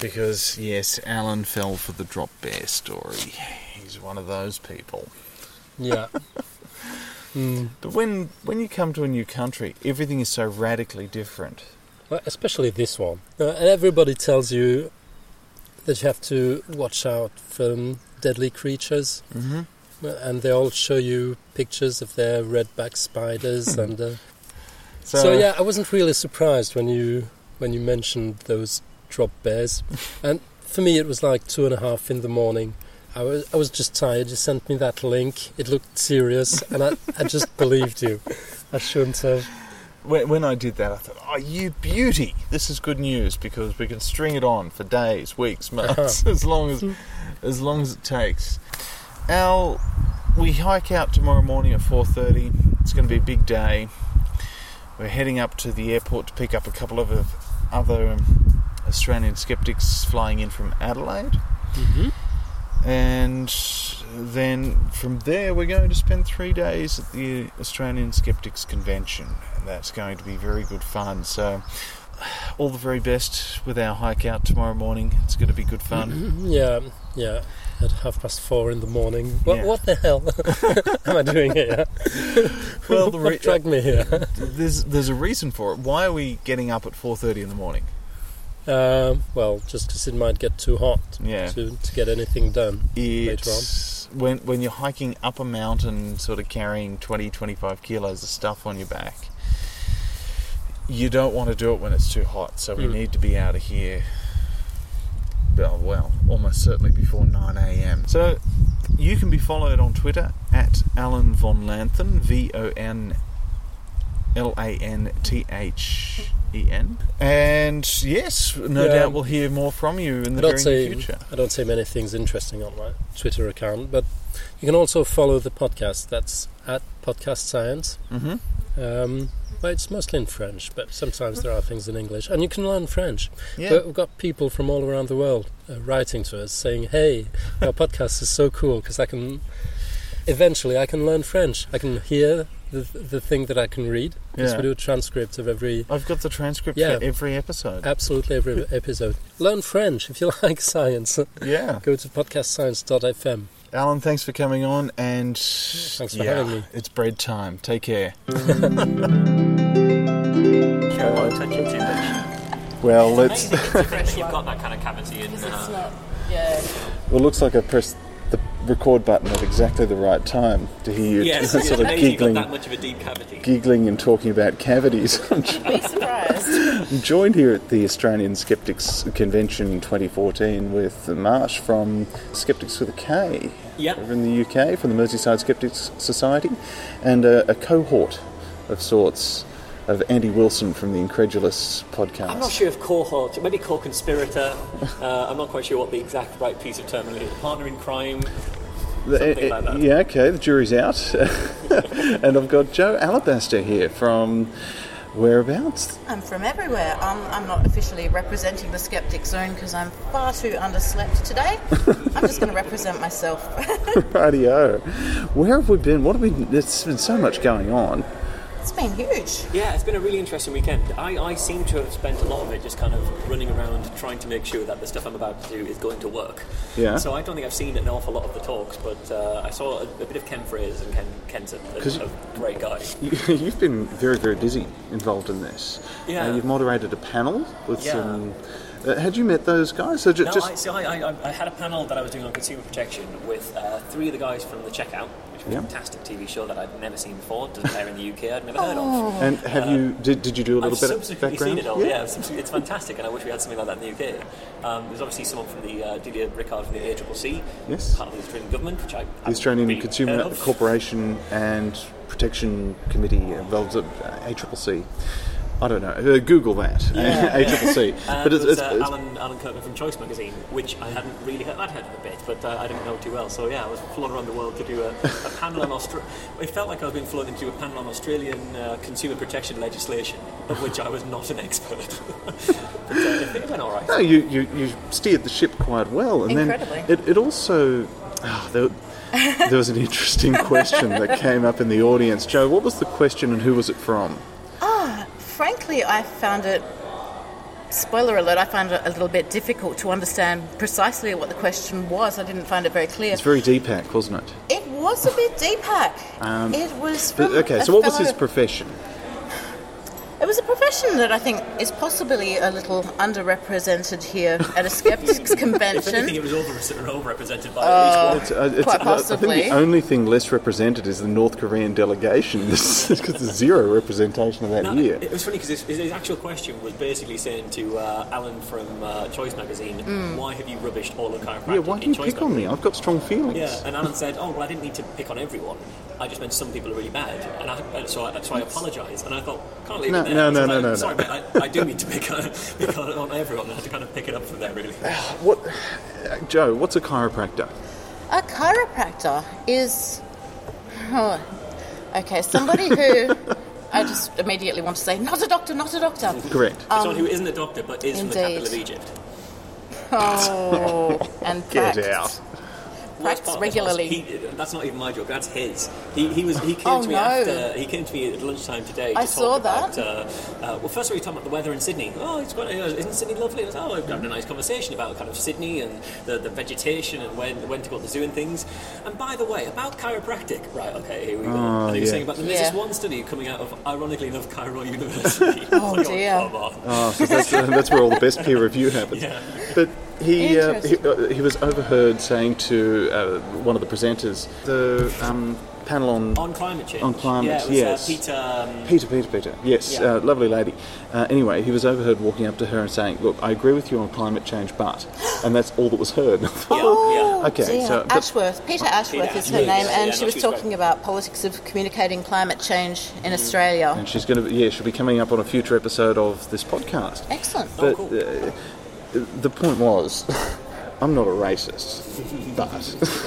because yes, Alan fell for the drop bear story. He's one of those people. Yeah. Mm. But when when you come to a new country, everything is so radically different. Well, especially this one. Uh, and everybody tells you that you have to watch out for deadly creatures. Mm-hmm. And they all show you pictures of their redback spiders, and uh, so, yeah, I wasn't really surprised when you when you mentioned those drop bears. and for me, it was like two and a half in the morning. I was I was just tired. You sent me that link. It looked serious, and I, I just believed you. I shouldn't have. When, when I did that, I thought, "Oh, you beauty! This is good news because we can string it on for days, weeks, months, as long as as long as it takes." Al, we hike out tomorrow morning at four thirty. It's going to be a big day. We're heading up to the airport to pick up a couple of other um, Australian skeptics flying in from Adelaide. Mm-hmm. And then from there, we're going to spend three days at the Australian Skeptics Convention. And that's going to be very good fun. So, all the very best with our hike out tomorrow morning. It's going to be good fun. Yeah, yeah. At half past four in the morning. What, Yeah. what the hell am I doing here? Well, the re- what dragged me here? there's there's a reason for it. Why are we getting up at 4:30 in the morning? Um, well, just because it might get too hot Yeah. to, to get anything done. Later on. When when you're hiking up a mountain, sort of carrying 20, 25 kilos of stuff on your back. You don't want to do it when it's too hot, so we Mm. need to be out of here. Well, well, almost certainly before 9 a.m. So you can be followed on Twitter at Alan von Lanthen, V O N L A N T H E N. And yes, no Yeah. doubt we'll hear more from you in the very future. I don't say many things interesting on my Twitter account, but you can also follow the podcast. That's at Podcast Science. Mm-hmm. Um, well, it's mostly in French, but sometimes there are things in English, and you can learn French. Yeah. But we've got people from all around the world uh, writing to us saying, "Hey, your podcast is so cool because I can eventually I can learn French. I can hear the the thing that I can read because Yeah. we do a transcript of every I've got the transcript Yeah. for every episode. absolutely every episode. Learn French if you like science. Yeah. Go to podcastscience.fm. Alan, thanks for coming on, and Thanks for yeah, having me. It's bread time. Take care. Don't want to touch it too much. Well, let's. It's. You've got that kind of cavity in. Because it's Uh, not, yeah. Well, it looks like I pressed the record button at exactly the right time to hear you yes, it's sort of amazing. You've got giggling, that much of a deep cavity. giggling and talking about cavities. I'm Be surprised. I'm joined here at the Australian Skeptics Convention 2014 with Marsh from Skeptics with a K Yep. over in the UK from the Merseyside Skeptics Society and a, a cohort of sorts of Andy Wilson from the Incredulous podcast. I'm not sure if cohort, maybe co-conspirator. Uh, I'm not quite sure what the exact right piece of terminology. Is. Partner in crime. The- uh, like that. Yeah, okay, the jury's out. and I've got Jo Alabaster here from whereabouts? I'm from everywhere. I'm, I'm not officially representing the skeptic zone because I'm far too underslept today. I'm just going to represent myself. Radio. Where have we been? What have we. There's been so much going on. It's been huge. Yeah, it's been a really interesting weekend. I, I seem to have spent a lot of it just kind of running around trying to make sure that the stuff I'm about to do is going to work. Yeah. So I don't think I've seen an awful lot of the talks, but uh, I saw a, a bit of Ken Fraser and Ken Ken's a, 'Cause- a, a great guy. You- You've been very, very busy involved in this. Yeah. Uh, you've moderated a panel with Yeah. some. Uh, had you met those guys? So ju- No, just I, so I, I, I had a panel that I was doing on consumer protection with uh, three of the guys from the Checkout, which was Yeah. a fantastic TV show that I'd never seen before. Doesn't air in the UK. I'd never heard of. and have you did, did you do a little I've bit of background? seen it all. Yeah, I've it's fantastic, and I wish we had something like that in the UK. Um, there's obviously someone from the uh, Delia Rickard from the ACCC, Yes. part of the Australian government, which I The Australian really Consumer. Corporation and Protection Committee involves a ACCC. I don't know. Uh, Google that. Yeah, ACCC. And But it's, it's, uh, it's Alan, Alan Kirkland from Choice magazine, which I hadn't really heard. I'd heard of a bit, but uh, I didn't know too well. So yeah, I was flown around the world to do a, a panel on Australia. It felt like I was being flown into a panel on Australian uh, consumer protection legislation, of which I was not an expert. but uh, it, it went all right. No, you, you, you steered the ship quite well. And Incredibly. then it, it also. ah, there, there was an interesting question that came up in the audience. Jo, what was the question and who was it from? Frankly, I found it spoiler alert, I found it a little bit difficult to understand precisely what the question was. I didn't find it very clear. It's very Deepak, wasn't it? It was a bit Deepak. Um, it was. But, okay, so what was his profession? It was a profession that I think is possibly a little underrepresented here at a skeptics If anything, convention. it was over, overrepresented by at least one. Uh, it's- Quite I- I think the only thing less represented is the North Korean delegation because there's zero representation of that No, here. It was funny because his, his, his actual question was basically saying to uh, Alan from uh, Choice Magazine, Mm. "Why have you rubbished all the chiropractic Yeah, why do you Choice pick on me? I've got strong feelings. Yeah, and Alan said, "Oh well, I didn't need to pick on everyone. I just meant some people are really bad, and I, and so I, so I apologise." And I thought, "Can't leave No, it there." No, no, So I- no, no, Sorry, no. but I, I do need to pick on, pick on, on everyone. I had to kind of pick it up from there, really. What, uh, Jo? What's a chiropractor? A chiropractor is. Oh, okay, somebody who. I just immediately want to say, not a doctor, not a doctor. Correct. Someone who isn't a doctor but is from the capital of. Egypt. Oh, and Get practice. out. Well, that's Practice part- regularly. He, that's not even my joke. That's his. He, he was. He came Oh, to me no. after. He came to me at lunchtime today. To I talk saw about, that. Uh, uh, well, first of all, he talked about the weather in Sydney. Oh, it's quite. Uh, isn't Sydney lovely? Was, oh, we're having a nice conversation about kind of Sydney and the, the vegetation and when when to go to the zoo and things. And by the way, about chiropractic. Right. Okay. Here we go. Oh, and he was yeah. saying about there's Yeah. this one study coming out of, ironically enough, Cairo University. Oh, It's dear. Oh, so that's, uh, that's where all the best peer review happens. Yeah. But he, uh, he, uh, he was overheard saying to uh, one of the presenters, the um, panel on On climate change. On climate, yeah, it was, yes. Uh, Peta. Um, Peta, Peta, Peta. Yes, Yeah. uh, lovely lady. Uh, anyway, he was overheard walking up to her and saying, "Look, I agree with you on climate change, but," and that's all that was heard. I thought, Yeah, yeah. Okay, dear. so- but- Ashworth, Peta Ashworth is her Ashworth, name, and yeah, she was talking great. about politics of communicating climate change in Australia. and she's going to, yeah, she'll be coming up on a future episode of this podcast. Excellent. But cool. The point was, I'm not a racist, but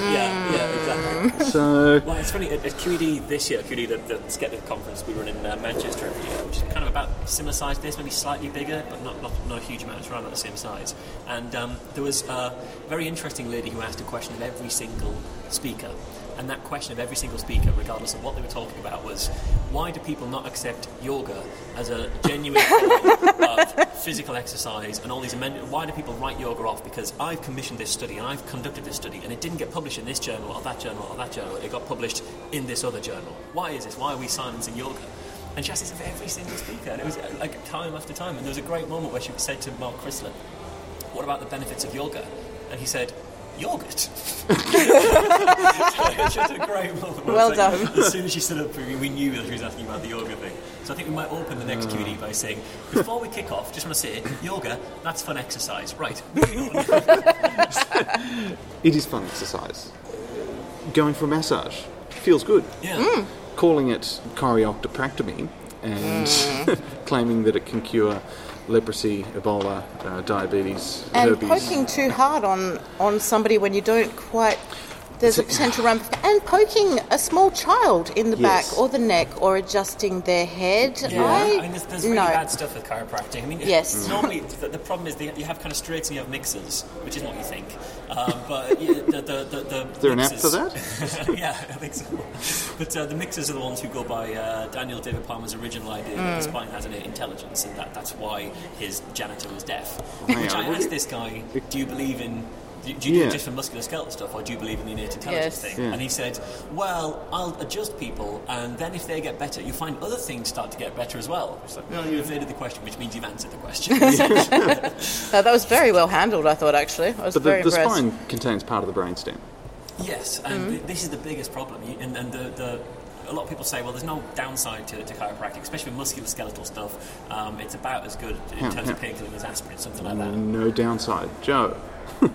yeah, yeah, exactly. so Well, it's funny, at, at QED this year, QED, the, the Skeptic Conference, we run in uh, Manchester every year, which is kind of about similar size to this, maybe slightly bigger, but not, not, not a huge amount, it's around about the same size. And um, there was a very interesting lady who asked a question of every single speaker. And that question of every single speaker, regardless of what they were talking about, was why do people not accept yoga as a genuine form of physical exercise and all these amendments? Why do people write yoga off? Because I've commissioned this study and I've conducted this study and it didn't get published in this journal or that journal or that journal. It got published in this other journal. Why is this? Why are we silencing yoga? And she asked this of every single speaker, and it was uh, like time after time. And there was a great moment where she said to Mark Crislip, "What about the benefits of yoga?" And he said, "Yogurt." it's just a great moment. Well it's like, done. As soon as she stood up, we we knew that she was asking about the yoga thing. So I think we might open the next Uh. QED by saying, before we kick off, just want to say, yoga, that's fun exercise. Right, it is fun exercise. Going for a massage feels good. Yeah. Calling it chorioctoprectomy and claiming that it can cure leprosy, Ebola, uh, diabetes, and herpes. poking too hard on on somebody when you don't quite there's a potential ramification and poking a small child in the Yes. back or the neck or adjusting their head Yeah, I, I mean, there's, there's really no bad stuff with chiropractic. I mean, Yes. normally the, the problem is that you have kind of straights and you have mixers, which is what you think. Um, but yeah, the, the, the, the Is there an app mixers- for that? yeah, I think so. But uh, the mixers are the ones who go by uh, Daniel David Palmer's original idea that the spine has innate intelligence, and that, that's why his janitor was deaf. hang Which on, I would asked you- this guy, "Do you believe in?" Do do you do Yeah. it just for musculoskeletal stuff, or do you believe in the innate intelligence Yes. thing? Yeah. And he said, "Well, I'll adjust people, and then if they get better, you find other things start to get better as well." It's like, no, you evaded the question, which means you've answered the question. No, that was very well handled I thought actually I was But very the, the spine contains part of the brainstem. Yes, and th- this is the biggest problem. You- And, and the, the, a lot of people say, well, there's no downside to, to chiropractic, especially with musculoskeletal stuff. Um, it's about as good in Yeah, terms of yeah. painkilling as aspirin, something like that. No downside. Jo.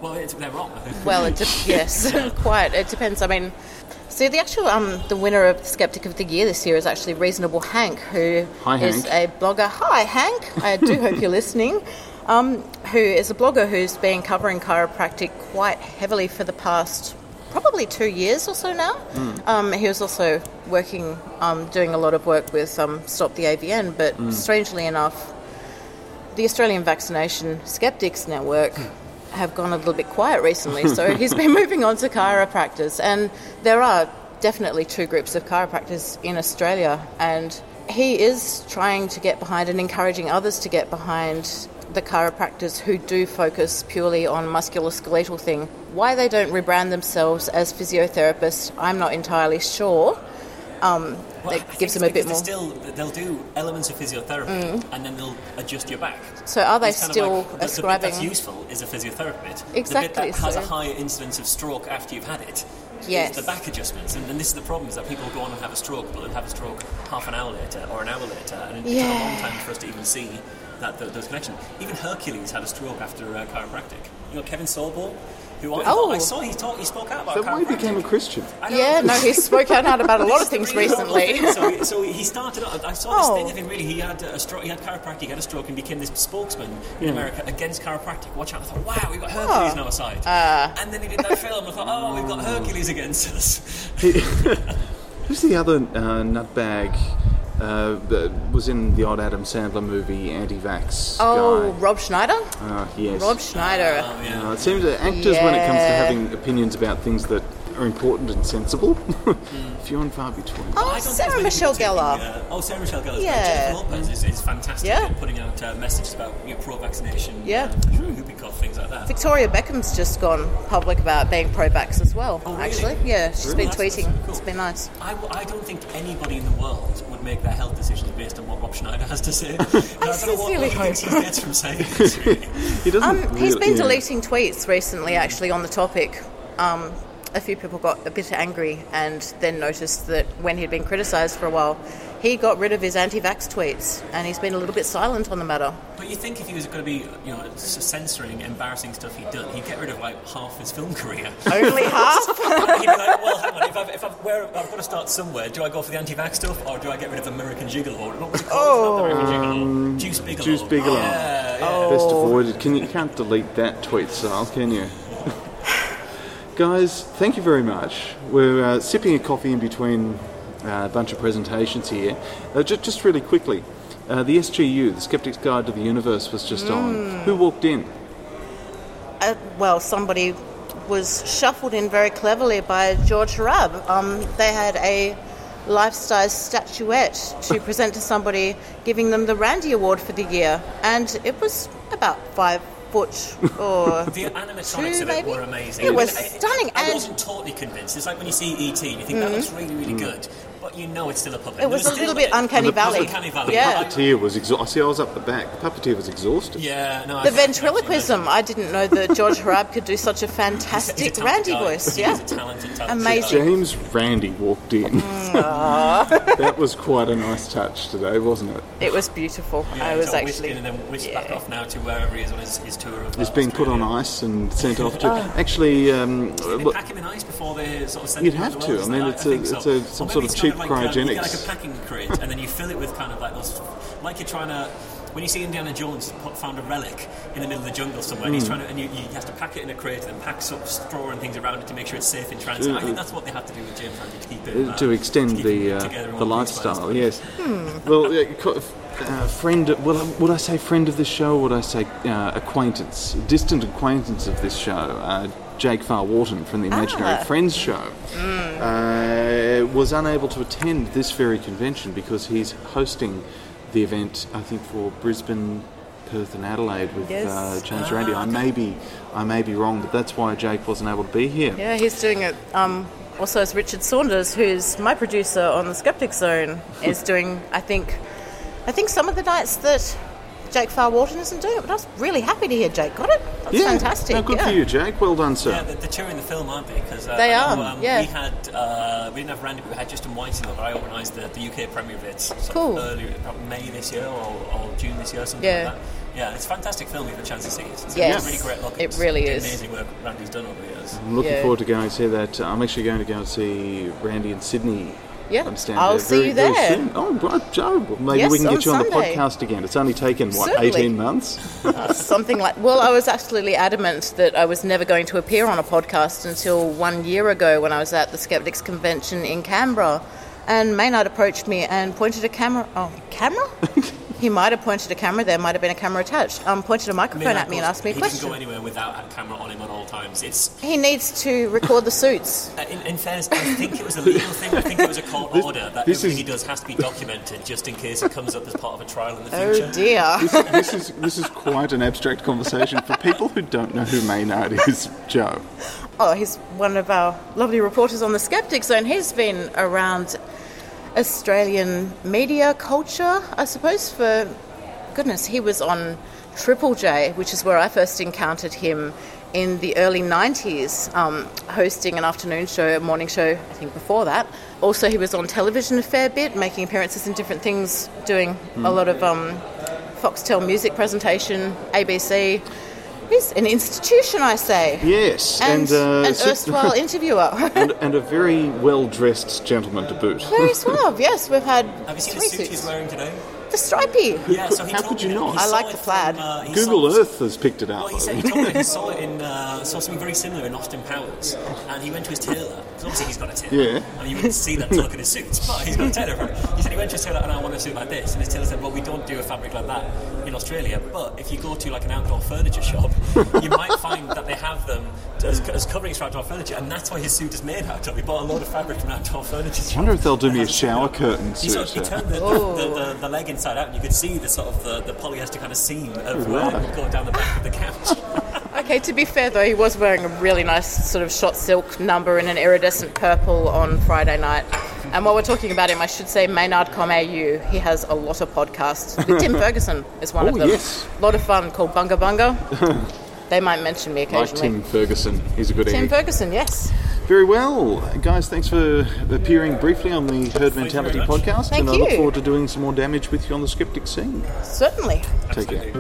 Well, it's, they're wrong. Well, it de- yes, quite. It depends. I mean, see, the actual um, the winner of Skeptic of the Year this year is actually Reasonable Hank, who Hi, is Hank. a blogger. Hi, Hank. I do hope you're listening. Um, who is a blogger who's been covering chiropractic quite heavily for the past probably two years or so now. Um, he was also working, um, doing a lot of work with um, Stop the AVN, but strangely enough, the Australian Vaccination Skeptics Network have gone a little bit quiet recently. So he's been moving on to chiropractors, and there are definitely two groups of chiropractors in Australia, and he is trying to get behind and encouraging others to get behind the chiropractors who do focus purely on musculoskeletal thing, why they don't rebrand themselves as physiotherapists, I'm not entirely sure. Um, Well, that think gives them a bit more. Still, they'll do elements of physiotherapy, and then they'll adjust your back. So are they It's kind of still like the- the, bit that's useful is a physiotherapy bit. The Exactly, bit that has so- a higher incidence of stroke after you've had it. Yes. the back adjustments, and, and this is the problem: is that people go on and have a stroke, but they'll have a stroke half an hour later or an hour later, and it took a long time for us to even see that th those connections. Even Hercules had a stroke after uh, chiropractic. You know, Kevin Sorbo, who I, Oh. I saw, he, talk, he spoke out about That why he became a Christian. I know. Yeah, no, he spoke out about a lot of things really recently. So, so he started. I saw this Oh. thing of him. Really, he had a stroke. He had chiropractic. He had a stroke and became this spokesman in America against chiropractic. Watch out! I thought, wow, we've got Hercules Oh. now aside. Uh. and then he did that film. I thought, oh, we've got Hercules against us. Who's the other uh, nutbag? Uh, that was in the odd Adam Sandler movie, Anti-Vax Oh, guy. Rob Schneider? Ah, yes. Rob Schneider. Oh, yeah. Uh, it seems that actors, when it comes to having opinions about things that are important and sensible, few and far between. Oh, I don't think Sarah Michelle Gellar. uh, oh, Sarah Michelle Gellar. Yeah. Jennifer Lopez is, is fantastic Yeah. at putting out uh, messages about you know, pro-vaccination, Yeah. uh, whooping cough, things like that. Victoria Beckham's just gone public about being pro-vax as well. Oh, really? Actually, yeah, she's Really? been That's- that's tweeting. cool. It's been nice. I, w- I don't think anybody in the world would make their health decisions based on what Rob Schneider has to say. I don't know what, sincerely what he thinks hope. gets from saying this. Really. He doesn't. Um, he's really- been yeah. deleting tweets recently, actually, on the topic. Um, a few people got a bit angry and then noticed that when he'd been criticised for a while, he got rid of his anti-vax tweets, and he's been a little bit silent on the matter. But you think if he was going to be, you know, censoring embarrassing stuff he'd done, he'd get rid of like half his film career. Only half. he'd be like, well, hang on, if I've, if I've, where, I've got to start somewhere, do I go for the anti-vax stuff or do I get rid of American Gigolo? What was it called? It's not the American Gigolo. Deuce Bigalow. Deuce Bigalow. Yeah, yeah. Oh. Best avoided. Can you, you can't delete that tweet style, can you? Guys, thank you very much. We're uh, sipping a coffee in between uh, a bunch of presentations here. Uh, ju- just really quickly, uh, the SGU, the Skeptic's Guide to the Universe, was just on. Who walked in? uh, well, somebody was shuffled in very cleverly by George Hrab. Um, they had a life-size statuette to present to somebody, giving them the Randi Award for the year, and it was about five foot or The animatronics Two, of it maybe? were amazing. It was I- I- stunning, I, and- Mm-hmm. wasn't totally convinced. It's like when you see ET and you think that looks really, really good, but you know it's still a puppet. It was There's a little bit uncanny It was valley. Uncanny valley. Yeah. Puppeteer was exhausted. See, I was up the back. The puppeteer was exhausted. Yeah, no. The I can ventriloquism. I didn't know that George Hrab could do such a He's a fantastic talented Randi guy. voice. He Yeah, a talented, talented Amazing. guy. James Randi walked in. that was quite a nice touch today, wasn't it? it was beautiful. Yeah, I was got actually. and then whisked back off now to wherever he is on his, his tour of. He's uh, been put on ice and sent off to. Oh. Actually, um, They pack him in ice before they sort of send You'd him have to. I mean, it's a- it's a- some sort of cheap kind like, um, you get like a packing crate, and then you fill it with kind of like those, like you're trying to. When you see Indiana Jones found a relic in the middle of the jungle somewhere, and he's Hmm. trying to, and you, you have to pack it in a crate and pack sort of straw and things around it to make sure it's safe in transit. I think that's what they had to do with James Randi to keep it uh, uh, to extend keep the him uh, the lifestyle. but- Yes. Well, uh, co- uh, friend. Well, would I say friend of the show? Or would I say uh, acquaintance, distant acquaintance of this show? Uh, Jake Farr Wharton from the Imaginary Ah. Friends show uh, was unable to attend this very convention because he's hosting the event. I think for Brisbane. Perth and Adelaide with Yes. uh, James Randi. I may be, I may be wrong, but that's why Jake wasn't able to be here. Yeah, he's doing it. Um, also, as Richard Saunders, who's my producer on the Skeptic Zone, is doing. I think, I think some of the nights that Jake Farr Wharton isn't doing. It, but I was really happy to hear Jake got it. That's yeah, fantastic. No, good yeah. for you, Jake. Well done, sir. Yeah, they're, they're touring the film, aren't they? Because uh, They I know, are, Um, yeah. We had uh, we didn't have Randi, but we had Justin Whiting over. I organised the, the UK premiere of it. Sort of Cool. Earlier, about May this year or, or June this year, something Yeah. like that. Yeah, it's a fantastic film. You have a chance to see it. It's Yes. a really great look. It It's really the is. Amazing work Randi's done over the years. I'm looking Yeah. forward to going to see that. I'm actually going to go and see Randi in Sydney. Yeah, I understand I'll uh, see very, you very there. soon. Oh, right, Jo. Maybe Yes, we can get you on the podcast again. It's only taken, what, Certainly. 18 months? Uh, something like. Well, I was absolutely adamant that I was never going to appear on a podcast until one year ago when I was at the Skeptics Convention in Canberra, and Maynard approached me and pointed a camera. Oh, camera? He might have pointed a camera. There might have been a camera attached. Um, pointed a microphone at me and asked me a he doesn't question. go anywhere without a camera on him at all times. It's He needs to record the suits. uh, in, in fairness, I think it was a legal thing. I think it was a court order that everything is- he does has to be documented, just in case it comes up as part of a trial in the future. Oh future. dear. this is this is quite an abstract conversation for people who don't know who Maynard is. Jo, Oh, he's one of our lovely reporters on the Skeptic Zone. He's been around Australian media culture, I suppose, for goodness. He was on Triple J, which is where I first encountered him in the early 90s, um, hosting an afternoon show, a morning show, I think before that. Also, he was on television a fair bit, making appearances in different things, doing a lot of um, Foxtel music presentation, ABC. He's an institution, I say. yes, And, uh, an erstwhile interviewer. and, and a very well dressed gentleman to boot. Very suave, yes. We've had Have you seen the suit he's wearing today? The stripy. Yeah, so he How could you that not? I like it the from, plaid. uh, Google it- Earth has picked it up. Well, he said he told me he saw it in uh, saw something very similar in Austin Powers, and he went to his tailor because obviously he's got a tailor. Yeah. And you wouldn't see that to look at his suits, but he's got a tailor. For. He said he went to his tailor and I want a suit like this, and his tailor said, "Well, we don't do a fabric like that in Australia, but if you go to like an outdoor furniture shop, you might find that they have them as, as coverings for outdoor furniture, and that's why his suit is made out of. He bought a load of fabric from outdoor furniture. I wonder if they'll do me a shower curtain He, sort of, suit. he turned the, Oh. the, the, the leg inside out, and you could see the sort of the, the polyester kind of seam of where uh, it would go down the back of the couch. Okay, to be fair though, he was wearing a really nice sort of shot silk number in an iridescent purple on Friday night. And while we're talking about him, I should say Maynard Com AU. He has a lot of podcasts. With Tim Ferguson is one Oh, of them. yes. A lot of fun called Bunga Bunga. they might mention me like occasionally. Tim Ferguson, he's a good Tim egg. Ferguson, yes. Very well, guys. Thanks for appearing briefly on the Herd Mentality very podcast, Thank and I look forward to doing some more damage with you on the skeptic scene. Certainly. Take care.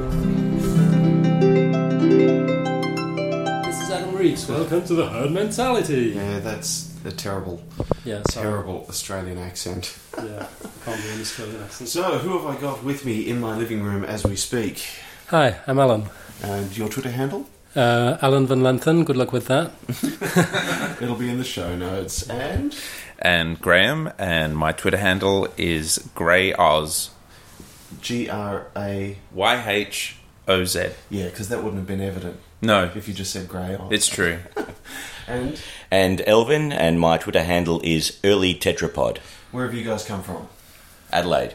This is Adam Reakes. Welcome to the herd mentality. Yeah, that's a terrible, Yeah, sorry. terrible Australian accent. Yeah, can't be an Australian accent. So, who have I got with me in my living room as we speak? Hi, I'm Alan. And your Twitter handle? Uh, Alan von Lanthen. Good luck with that. It'll be in the show notes. And and Graham, and my Twitter handle is Grey Oz. G R A. Y H O Z. Yeah, because that wouldn't have been evident No, if you just said grey. on. it's true. And And Elvin, and my Twitter handle is Early Tetrapod, where have you guys come from? Adelaide.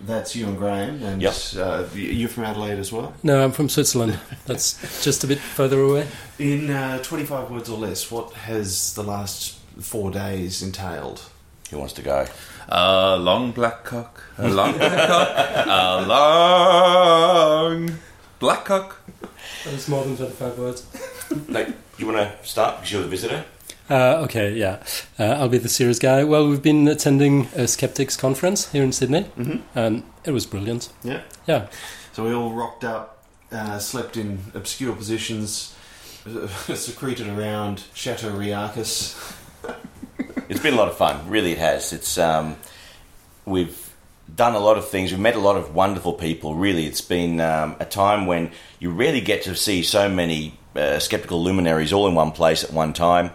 That's you and Graham, and Yep. uh, you're from Adelaide as well. No, I'm from Switzerland. That's just a bit further away. In uh, 25 words or less, what has the last four days entailed? Who wants to go? A long black cock, a long black cock, a long black cock. That's more than 25 words. No, do you want to start because you're the visitor? Uh, okay, yeah. Uh, I'll be the serious guy. Well, we've been attending a skeptics conference here in Sydney, and it was brilliant. Yeah. Yeah. So we all rocked up, uh, slept in obscure positions, secreted around Chateau Reakes. It's been a lot of fun, really. It has. It's um, we've done a lot of things. We've met a lot of wonderful people. Really, it's been um, a time when you rarely get to see so many uh, skeptical luminaries all in one place at one time,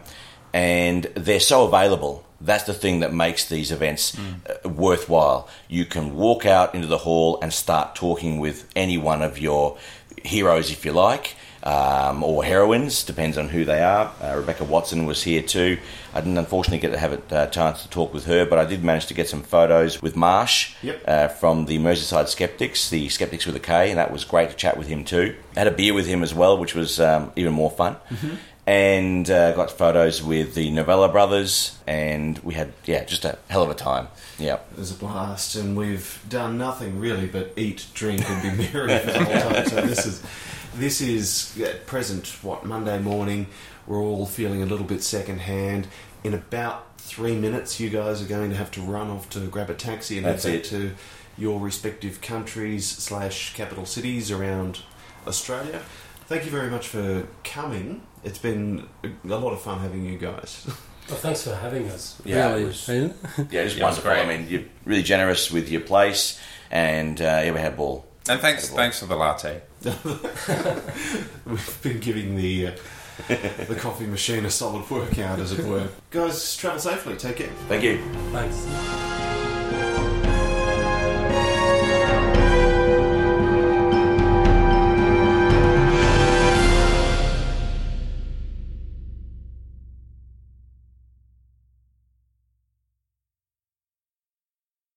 and they're so available. That's the thing that makes these events uh, worthwhile. You can walk out into the hall and start talking with any one of your heroes, if you like, um, or heroines, depends on who they are. Uh, Rebecca Watson was here too. I didn't unfortunately get to have a uh, chance to talk with her, but I did manage to get some photos with Marsh Yep. uh, from the Merseyside Skeptics, the Skeptics with a K, and that was great to chat with him too. had a beer with him as well, which was um, even more fun. And uh, got photos with the Novella brothers, and we had yeah, just a hell of a time. Yeah. It was a blast, and we've done nothing really but eat, drink, and be merry for the whole time. So this is this is at present what Monday morning. We're all feeling a little bit secondhand. In about three minutes, you guys are going to have to run off to grab a taxi and That's head back to your respective countries slash capital cities around Australia. Thank you very much for coming. It's been a a lot of fun having you guys. Well, thanks for having us. Yeah, it was-? Yeah, just Yeah, it was wonderful. I mean, you're really generous with your place, and uh, yeah, we had a ball. And thanks, thanks for the latte. We've been giving the uh, the coffee machine a solid workout, as it were. Guys, travel safely. Take care. Thank you. Thanks.